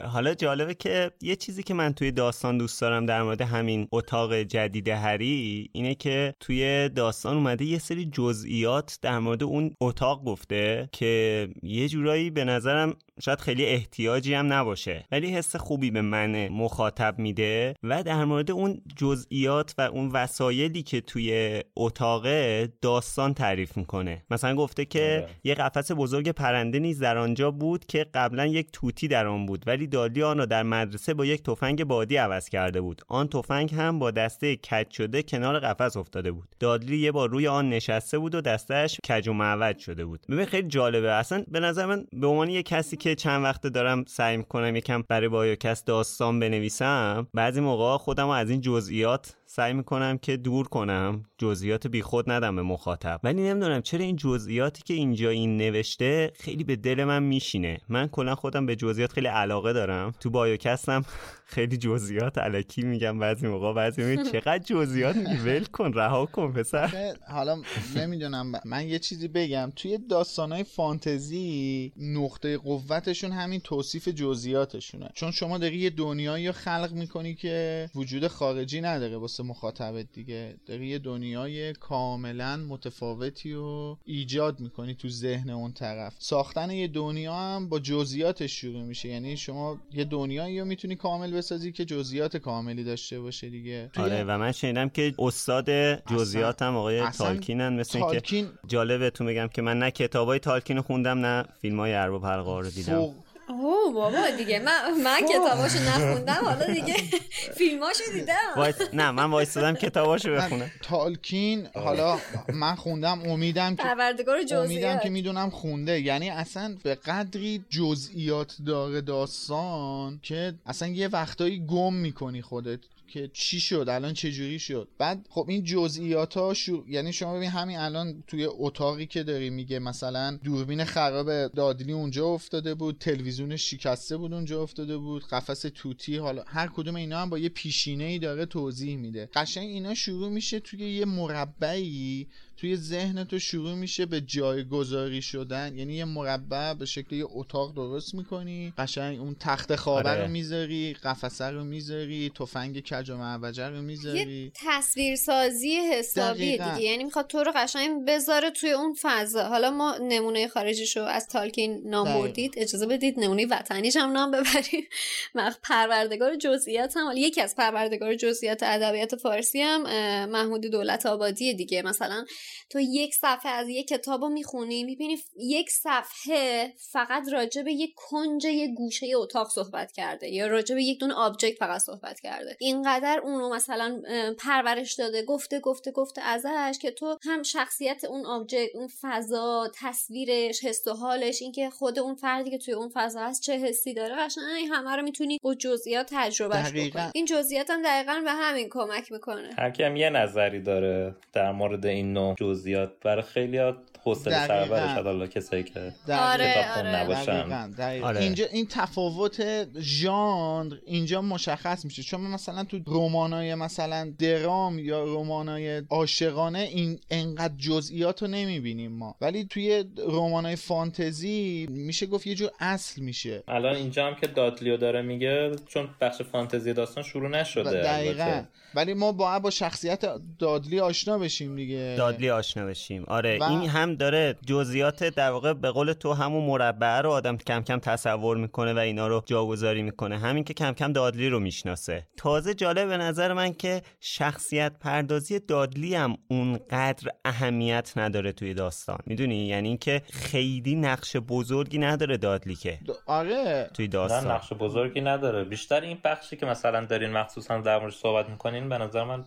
حالا جالبه که یه چیزی که من توی داستان دوست دارم در مورد همین اتاق جدید هری اینه که توی داستان اومده یه سری جزئیات در مورد اون اتاق گفته که یه جورایی به نظرم شاید خیلی احتیاجی هم نباشه. ولی حس خوبی به من مخاطب میده و در مورد اون جزئیات و اون وسایلی که توی اتاق داستان تعریف می‌کنه. مثلا گفته که آره. یه قفس بزرگ پرنده نیز در آنجا بود که قبلا یک توتی در آن بود ولی دادلی آن را در مدرسه با یک تفنگ بادی عوض کرده بود. آن تفنگ هم با دسته کج شده کنار قفس افتاده بود. دادلی یه بار روی آن نشسته بود و دستش کج و معوج شده بود. ببین خیلی جالبه. اصلا به نظر من به عنوان یه کسی که چند وقته دارم سعی می‌کنم یکم برای بایوکست داستان بنویسم بعضی موقع خودم از این جزئیات سعی می‌کنم که دور کنم جزئیات بیخود ندم به مخاطب. ولی نمی‌دونم چرا این جزئیاتی که اینجا این نوشته خیلی به دل من میشینه. من کلا خودم به جزئیات خیلی علاقه دارم. تو بایوکستم خیلی جزئیات علکی میگم بعضی موقع بعضی میگم چقدر جزئیات میگی؟ ول کن رها کن پسر. حالا نمی‌دونم من یه چیزی بگم. توی داستانهای فانتزی نقطه قوتشون همین توصیف جزئیاتشونه. چون شما داری یه دنیایی رو خلق می‌کنی که وجود خارجی نداره. واسه مخاطبت دیگه. داری یه دنیای کاملا متفاوتی رو ایجاد می‌کنی تو ذهن اون طرف. ساختن یه دنیا هم با جزئیاتش شروع میشه. یعنی شما یه دنیایی رو می‌تونی کامل بسازی که جزئیات کاملی داشته باشه دیگه. آره و من شنیدم که استاد جزئیات هم آقای تالکینن مثل تالکین... که جالبه تو میگم که من نه کتابای تالکین خوندم نه فیلم های ارباب حلقه رو دیدم. فوق... اوه بابا دیگه. من من کتاباشو نخوندم حالا دیگه فیلماشو دیدم. وایس نه من وایسادم کتاباشو بخونم. تالکین حالا من خوندم امیدم که پروردگار جزئیات. امیدم که می‌دونم خونده. یعنی اصلا به قدری جزئیات داره داستان که اصلا یه وقتایی گم می‌کنی خودت. که چی شد الان چه جوری شد. بعد خب این جزئیات ها شو... یعنی شما ببین همین الان توی اتاقی که داری میگه مثلا دوربین خراب دادلی اونجا افتاده بود تلویزیون شکسته بود اونجا افتاده بود قفس توتی حالا هر کدوم اینا هم با یه پیشینه ای داره توضیح میده. قشنگ اینا شروع میشه توی یه مربعی توی ذهن تو شروع میشه به جایگذاری شدن. یعنی یه مربع به شکل یه اتاق درست می‌کنی قشنگ اون تخت خوابه آره. رو می‌ذاری قفسه رو می‌ذاری تفنگ کج و معوجه رو می‌ذاری. یه تصویرسازی حسابی دیگه. یعنی می‌خواد تو رو قشنگ بذاره توی اون فضا. حالا ما نمونه خارجیشو از تالکین نام بردید. اجازه بدید نمونه وطنیش هم نام ببریم. پروردگار جزئیات هم یکی از پروردگار جزئیات ادبیات فارسی هم محمود دولت آبادی دیگه. مثلا تو یک صفحه از یک کتاب رو می‌خونی می‌بینی یک صفحه فقط راجع به یک کنج یک گوشه اتاق صحبت کرده یا راجع به یک دون آبجکت فقط صحبت کرده. اینقدر اونو مثلا پرورش داده گفته گفته گفته ازش که تو هم شخصیت اون object اون فضا تصویرش حس و حالش اینکه خود اون فردی که توی اون فضا هست چه حسی داره قشنگ همه رو می‌تونی با جزئیات تجربهش بکنی. این جزئیات هم دقیقا به همین کمک می‌کنه. هر یه نظری داره در مورد این نوع جزئیات. برای خیلی حوصله سربرش حالا کسایی که آره، کتاب آره. نباشن. آره. اینجا این تفاوت ژانر اینجا مشخص میشه. چون مثلا تو رمانای مثلا درام یا رمانای عاشقانه این انقدر جزئیات رو نمی‌بینیم ما. ولی توی رمانای فانتزی میشه گفت یه جور اصل میشه. الان اینجا هم که دادلیو داره میگه چون بخش فانتزی داستان شروع نشده دقیقا. ولی ما با با شخصیت دادلی آشنا بشیم دیگه. دادلی آشنا بشیم. آره و... این هم داره جزئیات در واقع به قول تو همون مربع رو آدم کم کم تصور می‌کنه و اینا رو جاگذاری می‌کنه. همین که کم کم دادلی رو می‌شناسه. تازه جالب به نظر من که شخصیت پردازی دادلی هم اونقدر اهمیت نداره توی داستان. می‌دونی؟ یعنی اینکه خیلی نقش بزرگی نداره دادلی که آره. توی داستان. نقش بزرگی نداره. بیشتر این بخشی که مثلا دارین مخصوصا در مورد صحبت می‌کنین به نظر من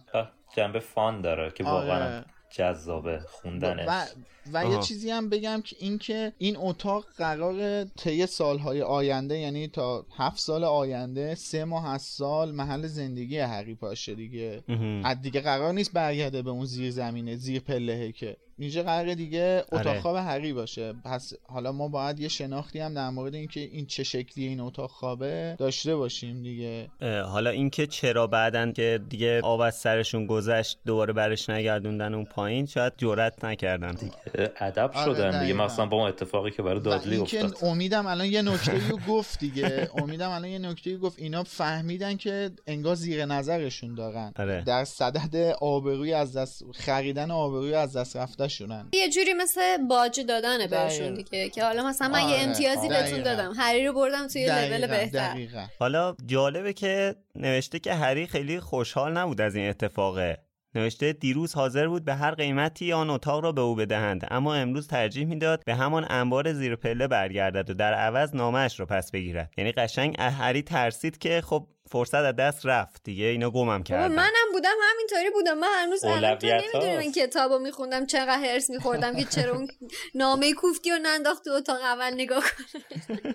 جنبه فان داره که واقعا آره. جذابه خوندنش. و, و یه چیزی هم بگم که اینکه این اتاق قرار طی سالهای آینده یعنی تا هفت سال آینده سه ماه از سال محل زندگی هری پاشه دیگه. از دیگه قرار نیست برگرده به اون زیر زمینه زیر پلهه که اینجا قرار دیگه اتاق آره. خواب هری باشه. پس حالا ما باید یه شناختی هم در مورد اینکه این چه شکلی این اتاق خوابه داشته باشیم دیگه. حالا اینکه چرا بعدن که دیگه آب از سرشون گذشت دوباره برش نگردوندن اون پایین شاید جرئت نکردن دیگه. ادب آره شدن دیگه. مثلا با اون اتفاقی که برای دادلی افتاد. امیدم الان یه نکته رو گفت دیگه. امیدم الان یه نکته گفت. اینا فهمیدن که انگار زیر نظرشون دارن. آره. در صدد آبروی از دست خریدن آبروی از دست رفته شونن یه جوری مثل باج دادنه بهشون دیگه که حالا مثلا من یه آره. امتیازی بهتون دادم. هری رو بردم توی لول بهتر. حالا جالبه که نوشته که هری خیلی خوشحال نبود از این اتفاقه نوشته دیروز حاضر بود به هر قیمتی آن اتاق را به او بدهند اما امروز ترجیح می‌داد به همان انبار زیر پله برگردد و در عوض نامش را پس بگیرد. یعنی قشنگ هری ترسید که خب فرصت از دست رفت. دیگه اینو گمم کردم منم بودم همینطوری بودم. من هنوز الان تو نمی‌دونم این کتابو میخوندم چقدر هرس میخوردم که چرا اون نامه کوفتی رو ننداخت تو اتاق اول نگاه کنه.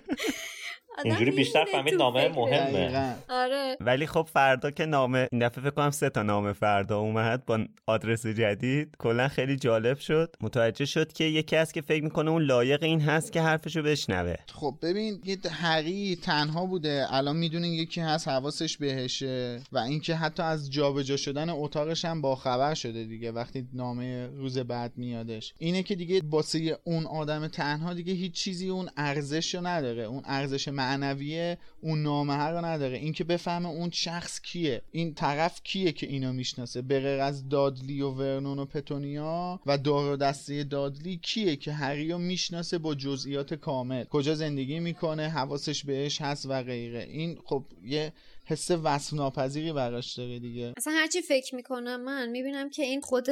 اینجوری بیشتر فهمید نامه مهمه. آره. ولی خب فردا که نامه این دفعه فکر کنم سه تا نامه فردا اومد با آدرس جدید. کلا خیلی جالب شد. متوجه شد که یکی از که فکر می‌کنه اون لایق این هست که حرفشو بشنوه. خب ببین یه هری تنها بوده. الان می‌دونین یکی هست حواسش بهشه. و اینکه حتی از جابجا شدن اتاقش هم باخبر شده دیگه وقتی نامه روز بعد میادش. اینه که دیگه واسه اون آدم تنها دیگه هیچ چیزی اون ارزش نداره. اون ارزش معنوی اون نامه رو نداره. اینکه بفهمه اون شخص کیه. این طرف کیه که اینو می‌شناسه؟ به از دادلی و ورنون و پتونیا و دار و دسته دادلی کیه که هری رو می‌شناسه با جزئیات کامل؟ کجا زندگی می‌کنه؟ حواسش بهش هست و غیره. این خب یه حس وصف ناپذیری براش داره دیگه. اصلا هرچی فکر می‌کنم من می‌بینم که این خود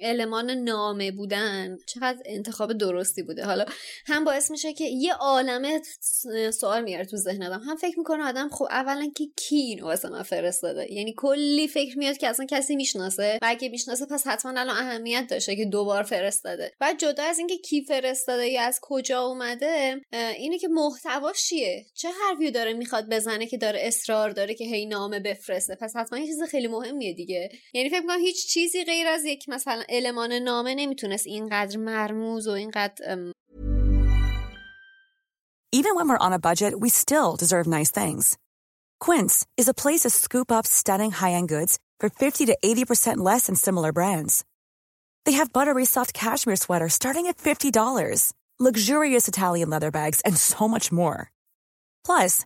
المان نامه بودن چقدر انتخاب درستی بوده. حالا هم باعث میشه که یه عالمه سوال میاره تو ذهن آدم. هم فکر می‌کنه آدم خب اولا که کی اینو واسه من فرستاده؟ یعنی کلی فکر میاد که اصلا کسی می‌شناسه. و اگه می‌شناسه پس حتما الان اهمیت داشته که دوبار فرستاده. و جدا از اینکه کی فرستاده یا از کجا اومده اینه که محتواش چیه؟ چه حرفی داره می‌خواد بزنه که داره اصرار داره که هی نامه بفرسته پس حتما یه چیز خیلی مهمیه دیگه یعنی فکر میکنم هیچ چیزی غیر از یک مثلا المان نامه نمیتونست اینقدر مرموز و اینقدر Even when we're on a budget, we still deserve nice things. Quince is a place to scoop up stunning high-end goods for 50 to 80% less than similar brands. They have buttery soft cashmere sweaters starting at $50, luxurious Italian leather bags, and so much more. Plus,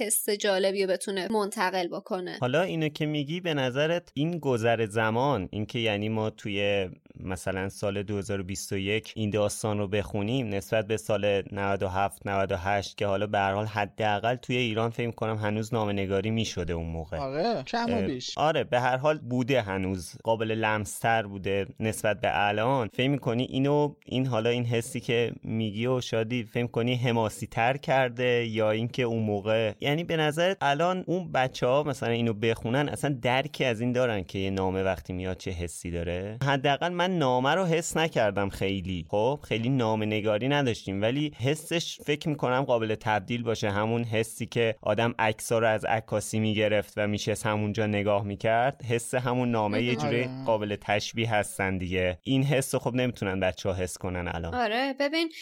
حس جالبی رو بتونه منتقل بکنه. حالا اینو که میگی به نظرت این گذر زمان اینکه یعنی ما توی مثلا سال 2021 این داستان رو بخونیم نسبت به سال 97 98 که حالا به هر حال حداقل توی ایران فکر کنم هنوز نامه‌نگاری می‌شده اون موقع. آره کم و بیش. آره به هر حال بوده هنوز قابل لمستر بوده نسبت به الان. فکر می‌کنی اینو این حالا این حسی که میگی و شادی فکر کنی حماسی تر کرده یا اینکه اون موقع یعنی به نظر الان اون بچه ها مثلا اینو بخونن اصلا درکی از این دارن که یه نامه وقتی میاد چه حسی داره؟ حداقل من نامه رو حس نکردم خیلی. خب خیلی نامه نگاری نداشتیم ولی حسش فکر می‌کنم قابل تبدیل باشه. همون حسی که آدم عکسا رو از عکاسی می‌گرفت و میشه همونجا نگاه می‌کرد حس همون نامه یه جوری آره. قابل تشبیه هستن دیگه. این حس خب نمی‌تونن بچه ها حس کنن الان. آره ببین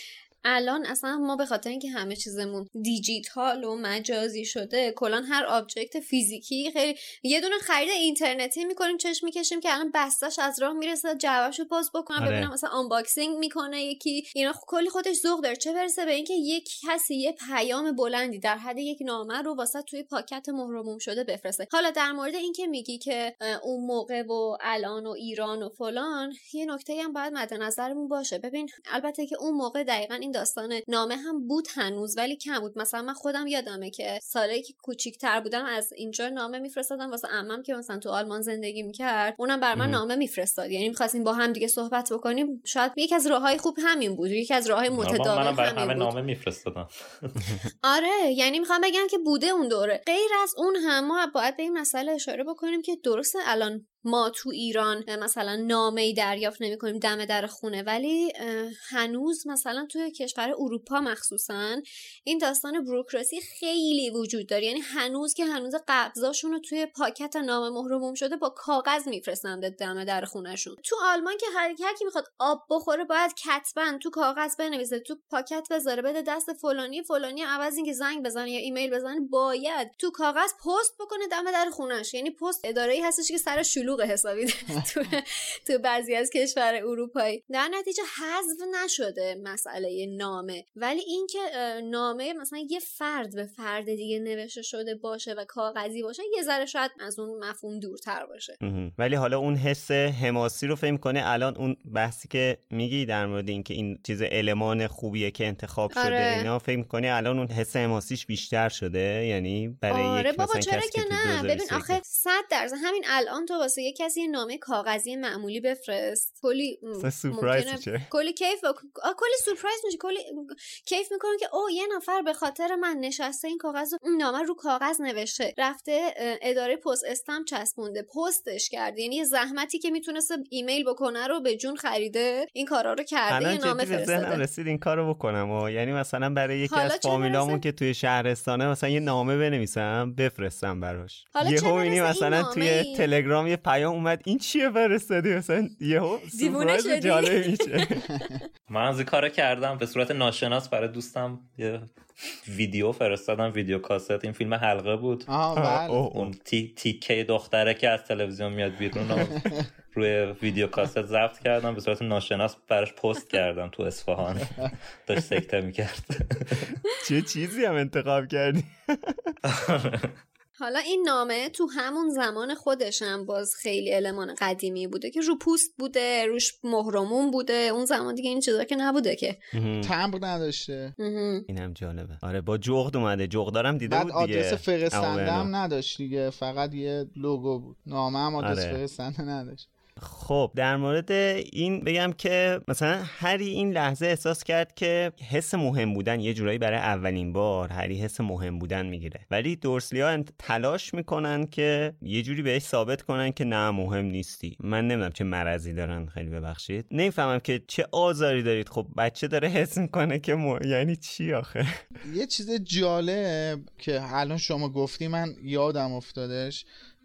الان اصلا ما به خاطر اینکه همه چیزمون دیجیتال و مجازی شده کلا هر object فیزیکی خیلی یه دونه خرید اینترنتی می‌کنیم چشم می‌کشیم که الان بستش از راه می‌رسه جعبشو باز بکنم آره. ببینم مثلا unboxing می‌کنه یکی اینا خ- کلی خودش ذوق داره. چه برسه به اینکه یک کسی یه پیام بلندی در حد یک نامه رو واسه توی پاکت مهرموم شده بفرسته. حالا در مورد اینکه میگی که اون موقع و الان و ایران و فلان یه نکته هم باید مد نظرمون باشه. ببین البته که اون موقع دقیقا این داستان نامه هم بود هنوز ولی کم بود. مثلا من خودم یادمه که سالایی که کوچیک‌تر بودم از اینجا نامه میفرستادم واسه عمم که مثلا تو آلمان زندگی می‌کرد. اونم بر من. نامه میفرستاد. یعنی می‌خواستیم با هم دیگه صحبت بکنیم. شاید یکی از راههای خوب همین بود. یکی از راههای متداول برای همه همین بود. نامه میفرستادم. آره یعنی می‌خوام بگم که بوده اون دوره. غیر از اون هم ما باید به این مسئله اشاره بکنیم که درسته الان ما تو ایران مثلا نامه ای دریافت نمی کنیم دم در خونه. ولی هنوز مثلا توی کشور اروپا مخصوصا این داستان بروکراسی خیلی وجود داره. یعنی هنوز که هنوز قبضاشون رو توی پاکت نامه مهرموم شده با کاغذ میفرستن دم در خونهشون. تو آلمان که هر کی می‌خواد آب بخوره باید کتبا تو کاغذ بنویسه. تو پاکت بذاره بده دست فلانی فلانی عوض اینکه زنگ بزنه یا ایمیل بزنه باید تو کاغذ پست بکنه دم در خونش یعنی پست اداره ای هستش که سر شلوغ حسابی تو تو بعضی از کشور اروپایی در نتیجه حذف نشده مسئله نامه ولی اینکه نامه مثلا یه فرد به فرد دیگه نوشته شده باشه و کاغذی باشه یه ذره شاید از اون مفهوم دورتر باشه. ولی حالا اون حس حماسی رو فهم کنه الان اون بحثی که میگی در مورد اینکه این چیز المان خوبیه که انتخاب شده آره. اینا فکر کنی الان اون حس حماسیش بیشتر شده یعنی برای آره یک بابا چرا که نه ببین 2021 آخه صد درصد همین الان تو واسه یه کسی یه نامه کاغذی معمولی بفرست. کلی سورپرایز میشه. کلی کیف کلی سورپرایز میشه. کلی کیف می‌کنه که او یه نفر به خاطر من نشسته این کاغذ این نامه رو کاغذ نوشته. رفته اداره پست استم چسبونده. پستش کرده. یعنی یه زحمتی که می‌تونسته ایمیل بکنه رو به جون خریده. این کارا رو کرده. یه نامه فرستاده. رسید این کارو بکنم. و یعنی مثلا برای یکی از فامیلامون؟ که توی شهرستانه مثلا یه نامه بنویسم بفرستم براش. یهو می‌بینی برسه این مثلا توی؟ تلگرام یه پیام اومد. این چیه فرستادی مثلا یهو دیوونه سورپرایز؟ جالب میشه. من از کارو کردم. به صورت ناشناس برای دوستم یه ویدیو فرستادم. ویدیو کاست. این فیلم حلقه بود. آها بله. اون تی تیکه دختره که از تلویزیون میاد بیرون رو روی ویدیو کاست ضبط کردم. به صورت ناشناس براش پست کردم تو اصفهان. داشت سکته می‌کرد. چه چیزی هم انتخاب کردی؟ حالا این نامه تو همون زمان خودش هم باز خیلی المان قدیمی بوده که رو پوست بوده روش مهرمون بوده اون زمان دیگه این چیزا که نبوده که. تمبر نداشته. اینم جالبه. آره با جغد اومده. جغدارم دیده بعد بود دیگه. آدرس فرستنده هم نداشت دیگه. فقط یه لوگو بود. نامه هم آدرس آره. فرستنده نداشت. خب در مورد این بگم که مثلا هری این لحظه احساس کرد که حس مهم بودن یه جورایی برای اولین بار هری حس مهم بودن می‌گیره. ولی دورسلی ها تلاش می‌کنن که یه جوری بهش ثابت کنن که نه مهم نیستی. من نمی‌دونم چه مرضی دارن خیلی ببخشید. نمی‌فهمم که چه آزاری دارید. خب بچه داره حس می‌کنه که م... یعنی چی آخه؟ یه چیز جالب که الان شما گفتی من یادم افتادش.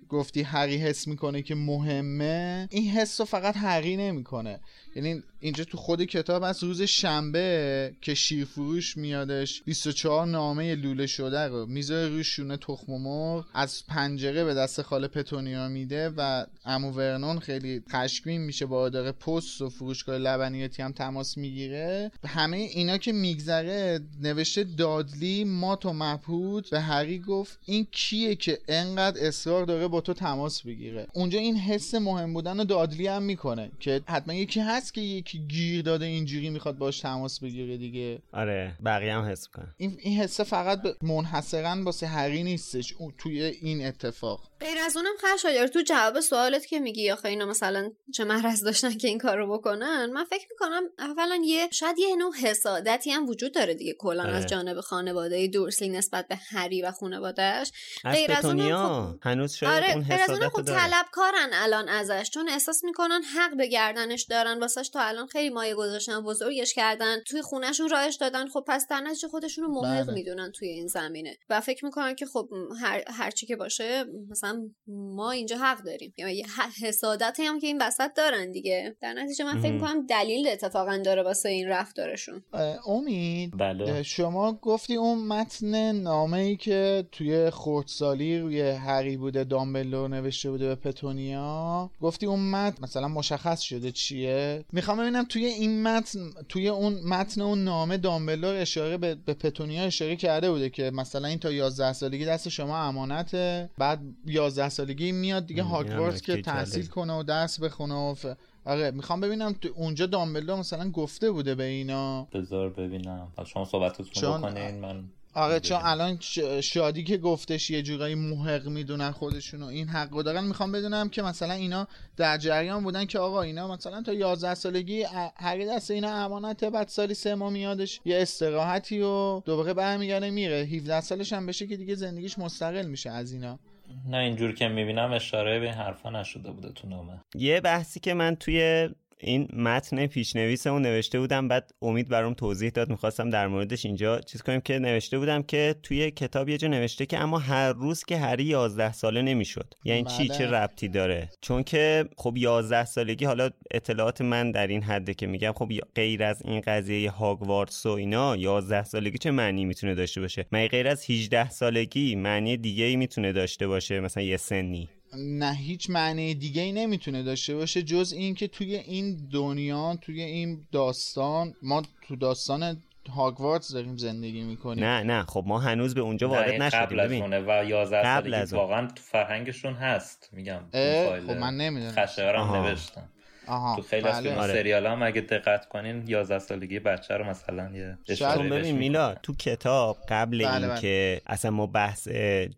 گفتی هری حس می‌کنه که مهمه این حس رو فقط هری نمی‌کنه. یعنی اینجا تو خود کتاب از روز شنبه که شیرفروش میادش 24 نامه لوله شده رو می‌ذاره روی شونه تخم مرغ از پنجره به دست خاله پتونیا میده و امو ورنون خیلی خشمگین میشه با اداره پست و فروشگاه لبنیاتی هم تماس می‌گیره. همه اینا که میگذره نوشته دادلی مات و مبهود به هری گفت این کیه که انقدر اصرار داره با تو تماس بگیره. اونجا این حس مهم بودن رو دادلی هم می‌کنه که حتما یکی که یکی گیر داده اینجوری می‌خواد باش تماس بگیره دیگه؟ آره بقیه هم حس می‌کنن. این این حسه فقط منحصرا واسه هری نیستش. اون- توی این اتفاق. غیر از اونم خشایار تو جواب سوالت که میگی آخه اینا مثلا چه محرز داشتن که این کارو بکنن من فکر می‌کنم اولا یه شاید یه نوع حسادتی هم وجود داره دیگه کلا آره. از جانب خانواده دورسلی نسبت به هری و خانوادهش از غیر از اونم خب- هنوز شاید آره اون غیر از اونم خب طلبکارن الان ازش چون احساس می‌کنن حق به گردنش دارن. واسش تا الان خیلی مایه گذاشتن بزرگش کردن. توی خونهشون راهش دادن. خب پس در نتیجه خودشون رو محق بله. می‌دونن توی این زمینه. و فکر می‌کنن که خب هر هرچی که باشه مثلا ما اینجا حق داریم. یا یه ح- حسادتی هم که این وسط دارن دیگه. در نتیجه من فکر. می‌کنم دلیل اتفاقا داره واسه این رفتارشون. امید بله. شما گفتی اون متن نامه ای که توی خردسالی روی هری بوده دامبلور نوشته بوده به پتونیا گفتی اون متن مثلا مشخص شده چیه؟ می‌خوام ببینم توی این متن توی اون متن اون نامه دامبلور اشاره به, به پتونیا اشاره کرده بوده که مثلا این تا 11 سالگی دست شما امانته بعد 11 سالگی میاد دیگه هاگوارتس که تحصیل. کنه و درس بخونه و ف... آره می‌خوام ببینم تو اونجا دامبلور مثلا گفته بوده به اینا؟ بذار ببینم. شما صحبتتون چون- بکنین من آره چون. الان ش- شادی که گفتش یه جورایی محق می‌دونن خودشونو این حق رو دارن. می‌خوام بدونم که مثلا اینا در جریان بودن که آقا اینا مثلا تا 11 سالگی هر دست اینا امانته بعد سالی سه ماه میادش یه استراحتی و دوباره برمیگرده میره. 17 سالش هم بشه که دیگه زندگیش مستقل میشه از اینا. نه اینجور که می‌بینم اشاره به حرفا نشده بوده تو نامه. یه بحثی که من توی این متن پیشنویسمون نوشته بودم بعد امید برام توضیح داد می‌خواستم در موردش اینجا چیز کنیم که نوشته بودم که توی کتاب یه جا نوشته که اما هر روز که هری 11 ساله نمی‌شد. یعنی چی؟ بله. چه ربطی داره؟ چون که خب 11 سالگی حالا اطلاعات من در این حده که میگم خب غیر از این قضیه هاگوارتس و اینا 11 سالگی چه معنی می‌تونه داشته باشه؟ مگه غیر از 18 سالگی معنی دیگه ای می‌تونه داشته باشه مثلا یه سنی. نه هیچ معنی دیگه ای نمی‌تونه داشته باشه جز این که توی این دنیا توی این داستان ما تو داستان هاگوارتس داریم زندگی می‌کنیم نه نه خب ما هنوز به اونجا وارد نشدیم قبل از اونه و 11 قبل سالگی از. واقعا تو فرهنگشون هست میگم خب من نمی‌دونم. خشایارم. نوشتم آها تو خیلی از بله. فیلم آره. سریال هم اگه دقت کنین 11 سالگی بچه رو مثلا یه بهش ببین. میلا تو کتاب قبل بله، این بله. که اصلا ما بحث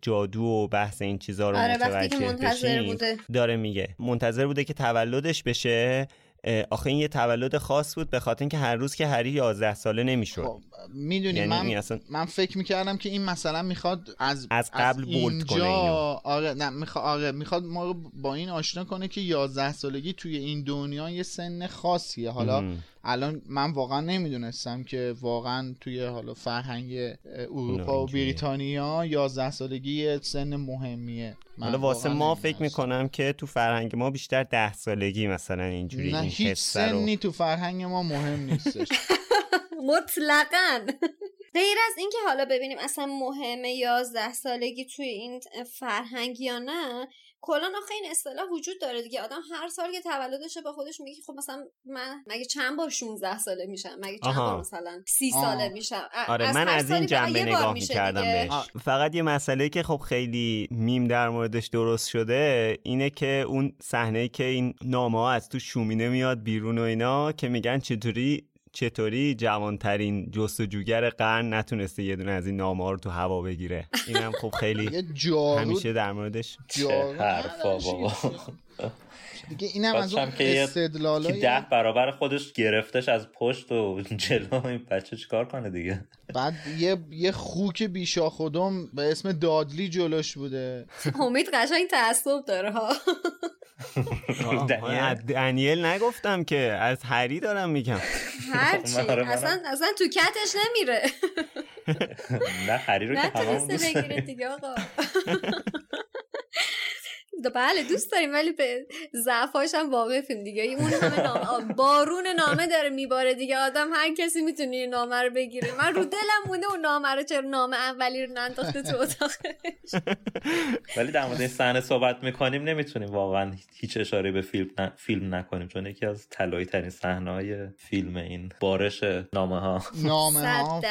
جادو و بحث این چیزا رو آره، منتظر بشیم بوده. داره میگه منتظر بوده که تولدش بشه آخه این یه تولد خاص بود به خاطر اینکه هر روز که هری 11 ساله نمی‌شد خب می‌دونی یعنی من اصلا- من فکر می‌کردم که این مثلا می‌خواد از از قبل بولد اینجا کنه اینو. آره نه می‌خواد آره می‌خواد ما رو با این آشنا کنه که 11 سالگی توی این دنیا یه سن خاصیه حالا مم. الان من واقعا نمی‌دونستم که واقعا توی حالا فرهنگ اروپا و. بریتانیا 11 سالگی یه سن مهمیه من حالا واسه ما فکر. می‌کنم که تو فرهنگ ما بیشتر ده سالگی مثلا اینجوری نه این هیچ رو سنی تو فرهنگ ما مهم نیستش مطلقا غیر از اینکه حالا ببینیم اصلا مهمه یازده سالگی توی این فرهنگ یا نه کلا آخه این اصطلاح وجود داره دیگه آدم هر سال که تولدشه با خودش میگه خب مثلا من مگه چند بار 16 ساله میشم مگه چند آها. بار مثلا 30 آه. ساله میشم آره من هر از این جنبه نگاه می‌کردم. بهش فقط یه مسئله که خب خیلی میم در موردش درست شده اینه که اون صحنه که این نامه ها از تو شومینه میاد بیرون و اینا که میگن چطوری چطوری جوانترین جستجوگر قرن نتونسته یه دونه از این نامه ها رو تو هوا بگیره اینم خب خیلی همیشه در موردش حرفا. بابا دیگه اینم از اون که یه- که استدلالای ده برابر خودش گرفتش از پشت و جلو این بچه چیکار کنه دیگه؟ بعد یه یه خوک بیشا خودم به اسم دادلی جلوش بوده. امید قشنگ تعصب داره ها. دنیل. نگفتم که از هری دارم میگم. هرچی. اصلا اصلا تو کتش نمیره. نه هری رو که دیگه آقا. بله دوست داریم ولی به ضعفاش هم واقفیم دیگه. اون همه نامه آه، بارون نامه داره میباره دیگه. آدم هر کسی می‌تونه این نامه رو بگیره. من رو دلم مونده اون نامه رو چرا نامه اولی رو ننداخته تو اتاقش. ولی در مورد این صحنه صحبت می‌کنیم نمی‌تونیم واقعا هیچ اشاره به فیلم ن... فیلم نکنیم چون یکی از طلایی ترین صحنه های فیلم این بارش نامه ها نامه ها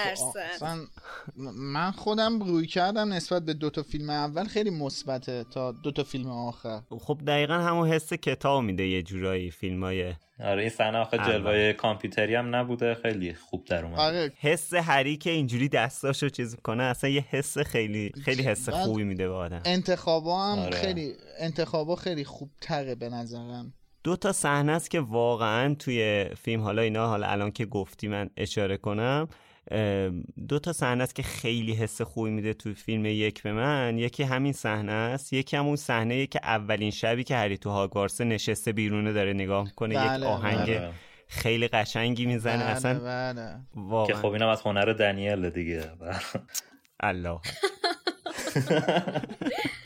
من خودم روی کردم نسبت به دوتا فیلم اول خیلی مثبته تا دوتا فیلم آخر. خب دقیقا همون حس کتاب میده یه جورایی فیلم های آره این صحنه آخه. جلوه کامپیوتری هم نبوده خیلی خوب در اومد آره. حس هری که اینجوری دستاشو چیز کنه اصلا یه حس خیلی خیلی حس خوبی میده به آدم. انتخابا هم آره. خیلی انتخابا خیلی خوب تره به نظرم. دو تا صحنه است که واقعا توی فیلم حالا اینا حالا الان که گفتی من اشاره کنم دو تا صحنه است که خیلی حس خوبی میده تو فیلم یک به من. یکی همین صحنه است یکی هم اون صحنه که اولین شبی که هری تو هاگوارس نشسته بیرونه داره نگاه می‌کنه یک بله، آهنگ آره. خیلی قشنگی می‌زنه بله اصلا بله. که خب اینم از هنر دنیل دیگه. الله.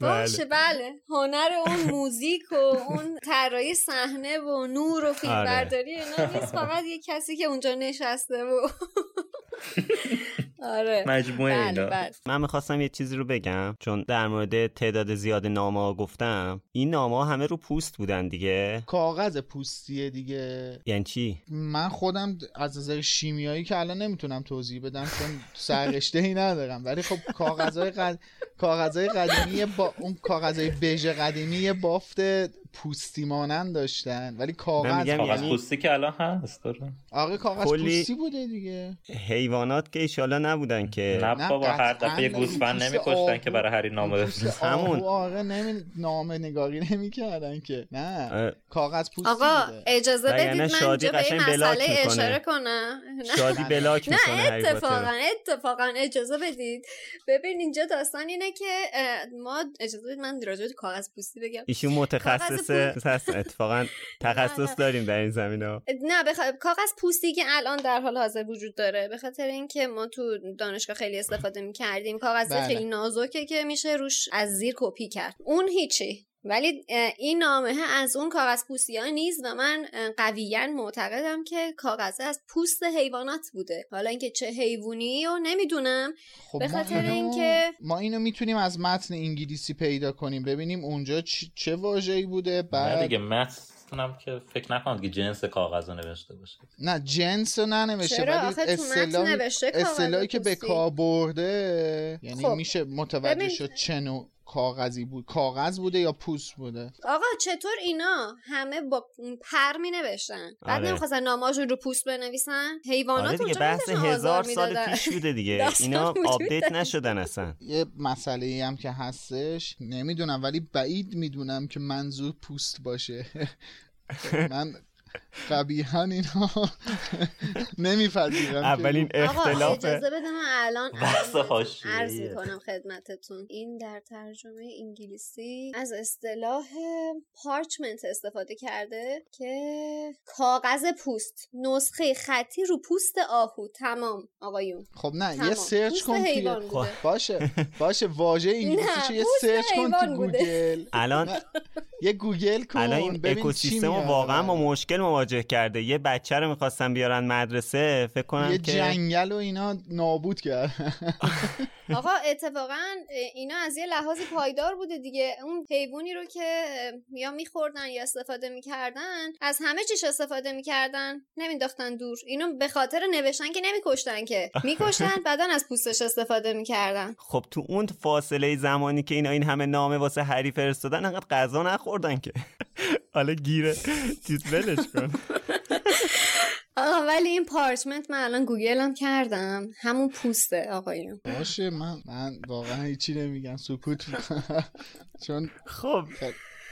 باشه بله. هنر اون موزیک و اون طراحی صحنه و نور و فیلم آره. برداری اینا نیست. فقط یه کسی که اونجا نشسته و آره. مجموعه بله اینا. بله. من می‌خواستم یه چیزی رو بگم چون در مورد تعداد زیاد نامه ها گفتم این نامه ها همه رو پوست بودن دیگه. کاغذ پوستیه دیگه. یعنی چی؟ من خودم از نظر شیمیایی که الان نمی‌تونم توضیح بدم چون سررشته ای ندارم. ولی خب کاغذهای قد... کاغذهای قدیمی با اون کاغذهای بژ قدیمی یه بافت پوستی مانند داشتن ولی کاغذ میگم کاغذ یعنی- پوستی که الان هست داره آره کاغذ کلی- پوستی بوده دیگه حیوانات که ایشالا نبودن که نه نه، بابا هر دفعه یه نه. گوسفند نمیکشتن که برای هری نامه همون. آهو آره نمی... نامه نگاری نمی‌کردن که نه اه، کاغذ پوستی آقا بوده. اجازه بدید من شادی اینجا به این بلاک مسئله. اشاره کنم نه. شادی بلاک نه می‌کنه هری اتفاقا اتفاقا اجازه بدید ببین اینجا داستان اینه که ما اجازه بدید من راجع به کاغذ پوستی بگم ایشون متخصص کاغذ هست. اتفاقا تخصص داریم در این زمینه نه بخ... کاغذ پوستی که الان در حال حاضر وجود داره. به خاطر اینکه ما تو دانشگاه خیلی استفاده می‌کردیم. کاغذ بله. خیلی نازکه که میشه روش از زیر کپی کرد. اون هیچی. ولی این نامه از اون کاغذ پوستی ها نیست و من قویا معتقدم که کاغذ از پوست حیوانات بوده حالا اینکه چه حیوانی و نمی‌دونم خب به ما خاطر اینو- اینکه- ما اینو می‌تونیم از متن انگلیسی پیدا کنیم ببینیم اونجا چ- چه واژه‌ای بوده نه بعد دیگه متن اونم که فکر نکنم که جنس کاغذ رو نوشته باشه نه جنس رو ننوشته چرا؟ ولی اصطلاحی که به. کار برده یعنی خب. میشه متوجه. شد چه نوع کاغذی بود. کاغذ بوده یا پوست بوده؟ آقا چطور اینا همه با پر می نوشتن بعد آره. نمی‌خواستن رو پوست بنویسن؟ حیوانات آره دیگه بحث هزار سال. پیش بوده دیگه. اینا update. نشدن اصلا. یه مسئله ای هم که هستش نمی‌دونم ولی بعید می‌دونم که منظور پوست باشه. من قبیها اینا نمیپذیرم اولین آقا اختلاف اجازه بده من الان. عرض می‌کنم خدمتتون این در ترجمه انگلیسی از اصطلاح parchment استفاده کرده که کاغذ پوست نسخه خطی رو پوست آهو تمام آقایون خب نه تمام. یه search کن بوده. باشه باشه واژه انگلیسی نه، یه search کن تو. گوگل الان یه گوگل کن الان این اکوسیستم. واقعا با مشکل مواجه کرده. یه بچه رو می‌خواستن بیارن مدرسه فکر کنم یه که جنگل و اینا نابود کرد. آقا اتفاقا اینا از یه لحاظی پایدار بوده دیگه. اون حیوانی رو که یا میخوردن یا استفاده می‌کردن از همه چیش استفاده می‌کردن نمینداختن دور. اینو به خاطر نوشتن که نمیکشتن که. میکشتن بعدا از پوستش استفاده می‌کردن. خب تو اون فاصله زمانی که اینا این همه نامه واسه هری فرستادن انقدر غذا نخوردن که. حالا گیره. چیز ولش کن. آقا ولی این پارچمنت من الان گوگل هم کردم. همون پوسته آقایون باشه من من واقعا هیچی نمیگم. سکوت چون خب.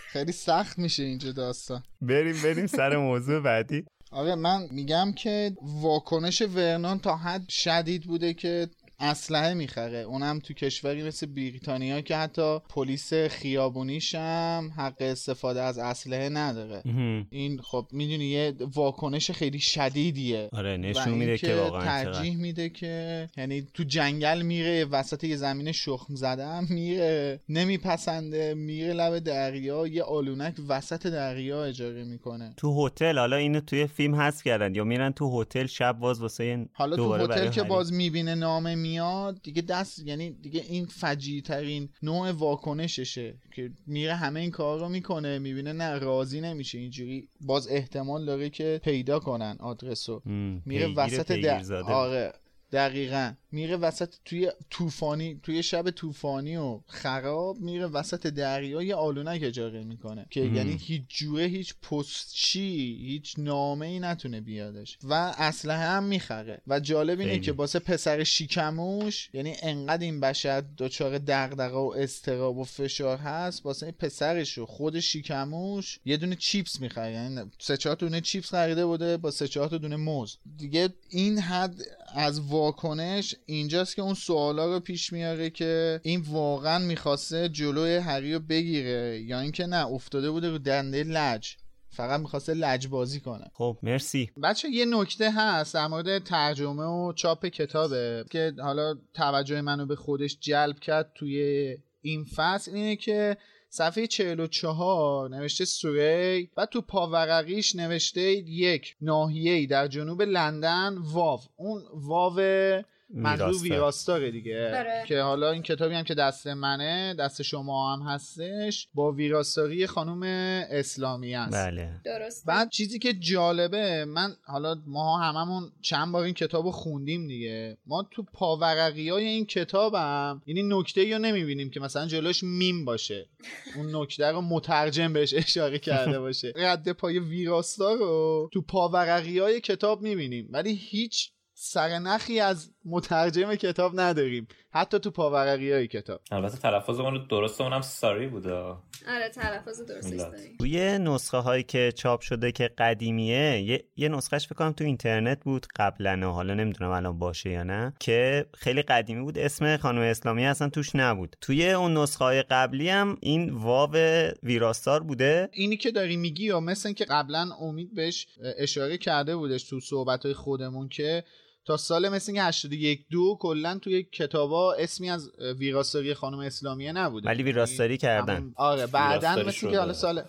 خیلی سخت میشه اینجا داستان. بریم بریم سر موضوع بعدی. آره من میگم که واکنش ورنان تا حد شدید بوده که اسلحه می‌خره اونم تو کشوری مثل بریتانیا که حتی پلیس خیابونیش هم حق استفاده از اسلحه نداره. این خب می‌دونی یه واکنش خیلی شدیدیه آره نشون میده که واقعا ترجیح. میده که یعنی تو جنگل میره وسط یه زمین شخم زده هم میره نمیپسنده میره لب دریا یه آلونک وسط دریا اجاره می‌کنه تو هتل حالا اینو توی فیلم هست کردن یا میرن تو هتل شب باز واسه حالا تو هتل که. باز می‌بینه نامه میاد دیگه دست یعنی دیگه این فجیع ترین نوع واکنششه که میره همه این کار رو می‌کنه می‌بینه نه راضی نمیشه اینجوری باز احتمال داره که پیدا کنن آدرسو. میره وسط در... آره. دقیقا. میره وسط توی طوفانی توی شب طوفانی و خراب میره وسط دریا یه آلونک اجاره می‌کنه که مم. یعنی هیچ جوره هیچ پستچی هیچ نامه ای نتونه بیادش. و اسلحه هم می‌خره. و جالب اینه. که واسه پسر شیکموش یعنی انقدر این بشر دچار دغدغه و استراب و فشار هست واسه این پسرش و خود شیکموش یه دونه چیپس می‌خره. یعنی سه چهار دونه چیپس خریده بوده با سه چهار دونه موز. دیگه این حد از واکنش اینجاست که اون سوالا رو پیش میاره که این واقعا می‌خواسته جلوی هری رو بگیره یا اینکه نه افتاده بوده رو دنده لج. فقط می‌خواسته لج بازی کنه. خب مرسی. بچه یه نکته هست در مورد ترجمه و چاپ کتابه که حالا توجه منو به خودش جلب کرد توی این فصل. اینه که صفحه 44 نوشته سوری و تو پاورقیش نوشته یک ناحیه‌ای در جنوب لندن واو. اون واو منظور ویراستار. ویراستاره دیگه. آره. که حالا این کتابی هم که دست منه دست شما هم هستش با ویراستاری خانم اسلامی است. بله. درست بعد چیزی که جالبه من حالا ما هممون چند بار این کتاب رو خوندیم دیگه. ما تو پاورقی های این کتاب هم یعنی نکته رو نمی‌بینیم که مثلا جلوش میم باشه. اون نکته رو مترجم بهش اشاره کرده باشه. رد پای ویراستا رو تو پاورقی های کتاب می‌بینیم. ولی هیچ سرنخی از مترجم کتاب نداریم. حتی تو پاورقی های کتاب. البته تلفظمون رو درسته اونم ساری بوده. آره تلفظ درستش میلاد. داری توی نسخه هایی که چاپ شده که قدیمیه یه, یه نسخهش فکر کنم تو اینترنت بود قبلا حالا نمی‌دونم الان باشه یا نه که خیلی قدیمی بود. اسم خانم اسلامی اصلا توش نبود. توی اون نسخه های قبلی هم این واو ویراستار بوده. اینی که داری میگی یا مثل که قبلا امید بهش اشاره کرده بودش تو صحبت خودمون که تا سال مثل اینکه 81 دو کلا توی کتابا اسمی از ویراستاری خانم اسلامیه نبوده. ولی ویراستاری کردن. آره بعدا ویراستاری مثل که حالا. سال.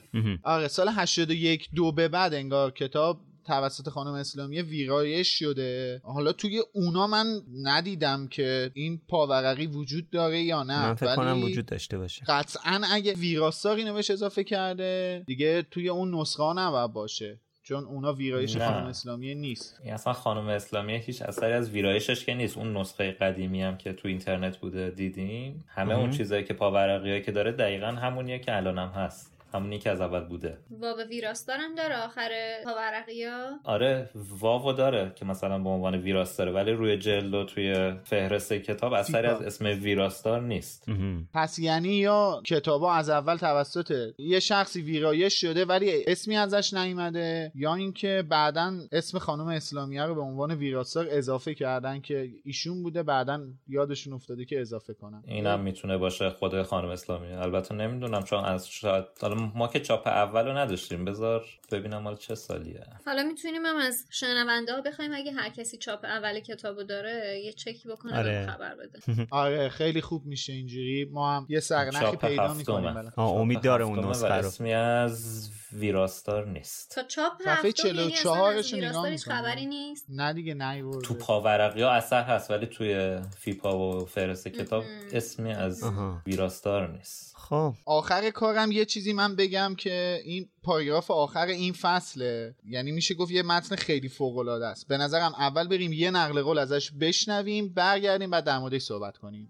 آره سال 81 دو به بعد انگار کتاب توسط خانم اسلامی ویرایش شده. حالا توی اونا من ندیدم که این پاورقی وجود داره یا نه من فکر کنم وجود داشته باشه. قطعا اگه ویراستار اینو بهش اضافه کرده دیگه توی اون نسخه ها نباید باشه. چون اونا ویرایش نه. خانم اسلامی نیست. این اصلا خانم اسلامی هیچ اثری از ویرایشش که نیست. اون نسخه قدیمی هم که تو اینترنت بوده دیدیم. همه اون چیزایی که پاورقی که داره دقیقا همونیه که الان هم هست. همونی که از اول بوده. واو ویراستارم داره آخر پاورقیا آره واو داره که مثلا به عنوان ویراستاره ولی روی جلد و توی فهرست کتاب اثری از اسم ویراستار نیست. پس یعنی یا کتابا از اول توسط یه شخصی ویرایش شده ولی اسمی ازش نیومده یا اینکه بعدا اسم خانم اسلامیه رو به عنوان ویراستار اضافه کردن که ایشون بوده بعدا یادشون افتاده که اضافه کنن. اینم می‌تونه باشه خود خانم اسلامی البته نمی‌دونم چون از شاید حالا ما که چاپ اول رو نداشتیم. بذار ببینم مال چه سالیه. حالا می‌تونیم هم از شنونده ها بخوایم اگه هر کسی چاپ اول کتابو داره یه چکی بکنه آره. خبر بده. آره خیلی خوب میشه اینجوری. ما هم یه سرنخی پیدا. می‌کنیم امید داره اون نسخه رو. اسمی از ویراستار نیست. تا چاپ صفحه هفتم یعنی اصلا 44 از شو نگاه هیچ می‌کنم. خبری نیست. نه دیگه نیورده تو پاورقی ها اثر هست ولی توی فیپا و فهرست کتاب اسمی از. ویراستار نیست. خب. آخر کارم یه چیزی من بگم که این پاراگراف آخر این فصله. یعنی میشه گفت یه متن خیلی فوق العاده است. به نظرم اول بریم یه نقل قول ازش بشنویم برگردیم بعد در موردش صحبت کنیم.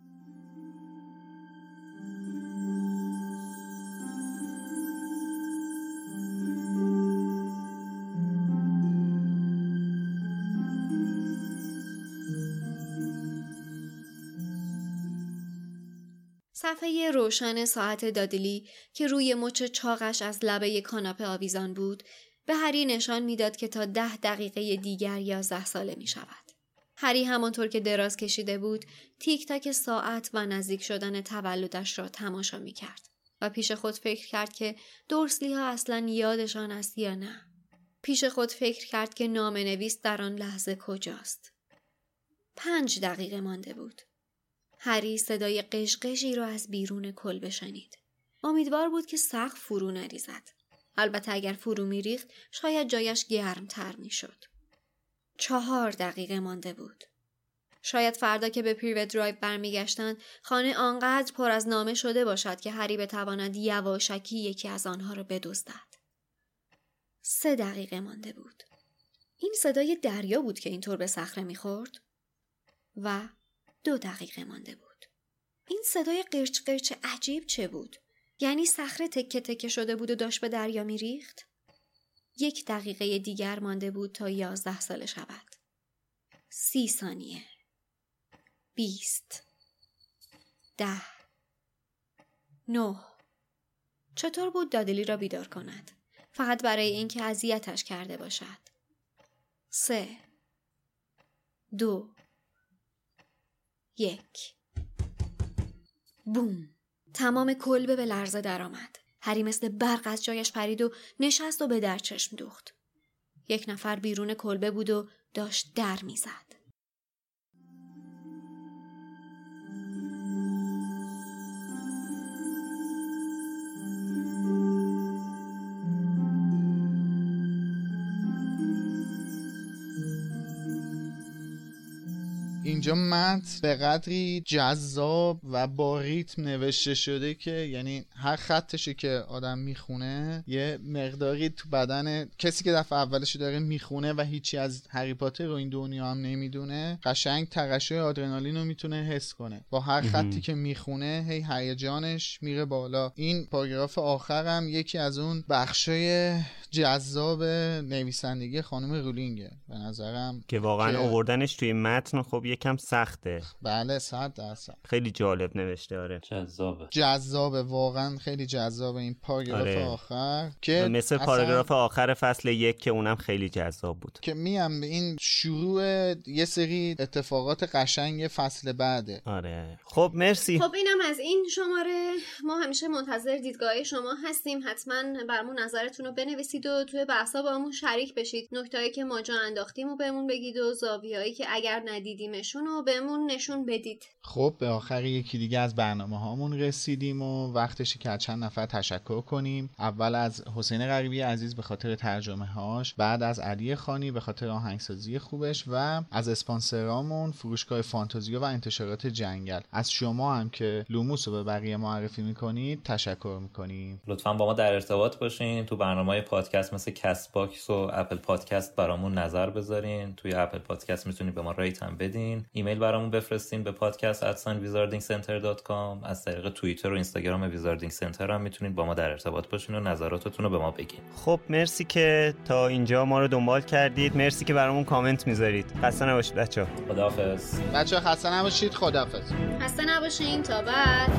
صفحه روشن ساعت دادلی که روی مچ چاقش از لبه کاناپه آویزان بود به هری نشان می‌داد که تا ده دقیقه دیگر یازده ساله می شود. هری همانطور که دراز کشیده بود تیک تاک ساعت و نزدیک شدن تولدش را تماشا می کرد و پیش خود فکر کرد که دورسلی ها اصلا یادشان است یا نه. پیش خود فکر کرد که نام نویس در آن لحظه کجاست. پنج دقیقه مانده بود. هری صدای قشقشی را از بیرون کلبه شنید. امیدوار بود که سقف فرو نریزد. البته اگر فرو میریخت شاید جایش گرم تر می شد. چهار دقیقه مانده بود. شاید فردا که به پیرو درایو برمیگشتند خانه آنقدر پر از نامه شده باشد که هری بتواند یواشکی یکی از آنها را بدزدد. سه دقیقه مانده بود. این صدای دریا بود که اینطور به صخره می‌خورد و دو دقیقه مانده بود. این صدای قرچ قرچ عجیب چه بود؟ یعنی صخره تکه تکه شده بود و داشت به دریا میریخت؟ یک دقیقه دیگر مانده بود تا یازده ساله شود. سی ثانیه. بیست. ده. نه. چطور بود دادلی را بیدار کند؟ فقط برای اینکه اذیتش کرده باشد. سه. دو. یک. بوم. تمام کلبه به لرزه درآمد. هری مثل برق از جایش پرید و نشست و به در چشم دوخت. یک نفر بیرون کلبه بود و داشت در می‌زد. اینجا متن به قدری جذاب و با ریتم نوشته شده که یعنی هر خطشو که آدم می‌خونه یه مقداری تو بدن کسی که دفعه اولش داره می‌خونه و هیچی از هری پاتر رو این دنیا هم نمی‌دونه قشنگ تقشع آدرنالین رو می‌تونه حس کنه. با هر خطی که می‌خونه هی هیجانش میره بالا. این پاراگراف آخرم یکی از اون بخشای جذاب نویسندگی خانم رولینگه. به نظرم که واقعا که- آوردنش توی متن خب یکم سخته. بله صد درصد خیلی جالب نوشته آره. جذابه. جذابه واقعا خیلی جذابه این پاراگراف آره. آخر که مثل اصلا- پاراگراف آخر فصل یک که اونم خیلی جذاب بود. که میم این شروع یه سری اتفاقات قشنگ فصل بعده. آره. خب مرسی. خب اینم از این شماره. ما همیشه منتظر دیدگاه شما هستیم. حتما برامون نظرتون رو بنویسید برسید و توی بحثا با همون شریک بشید. نکتهایی که ما جا انداختیم و بهمون بگید و زاویهایی که اگر ندیدیمشون و بهمون نشون بدید. خب به آخر یکی دیگه از برنامه هامون رسیدیم و وقتشه که از چند نفر تشکر کنیم. اول از حسین غریبی عزیز به خاطر ترجمه هاش بعد از علی خانی به خاطر آهنگسازی خوبش و از اسپانسرامون فروشگاه فانتزیو و انتشارات جنگل. از شما هم که لوموس رو به بقیه معرفی می‌کنید تشکر می‌کنیم. لطفا با ما در ارتباط باشین تو برنامه های پادکست مثل Castbox و Apple Podcast برامون نظر بذارین. توی Apple Podcast می‌تونید به ما rate هم بدین. ایمیل برامون بفرستین به پادکست از طریق توییتر و اینستاگرام ویزاردینگ سنتر هم می‌تونید با ما در ارتباط باشین و نظراتتون رو به ما بگین. خب مرسی که تا اینجا ما رو دنبال کردید. مرسی که برامون کامنت می‌ذارید. خسته نباشید بچه خداحافظ. بچه خسته نباشید. خداحافظ. خسته نباشین. تا بعد.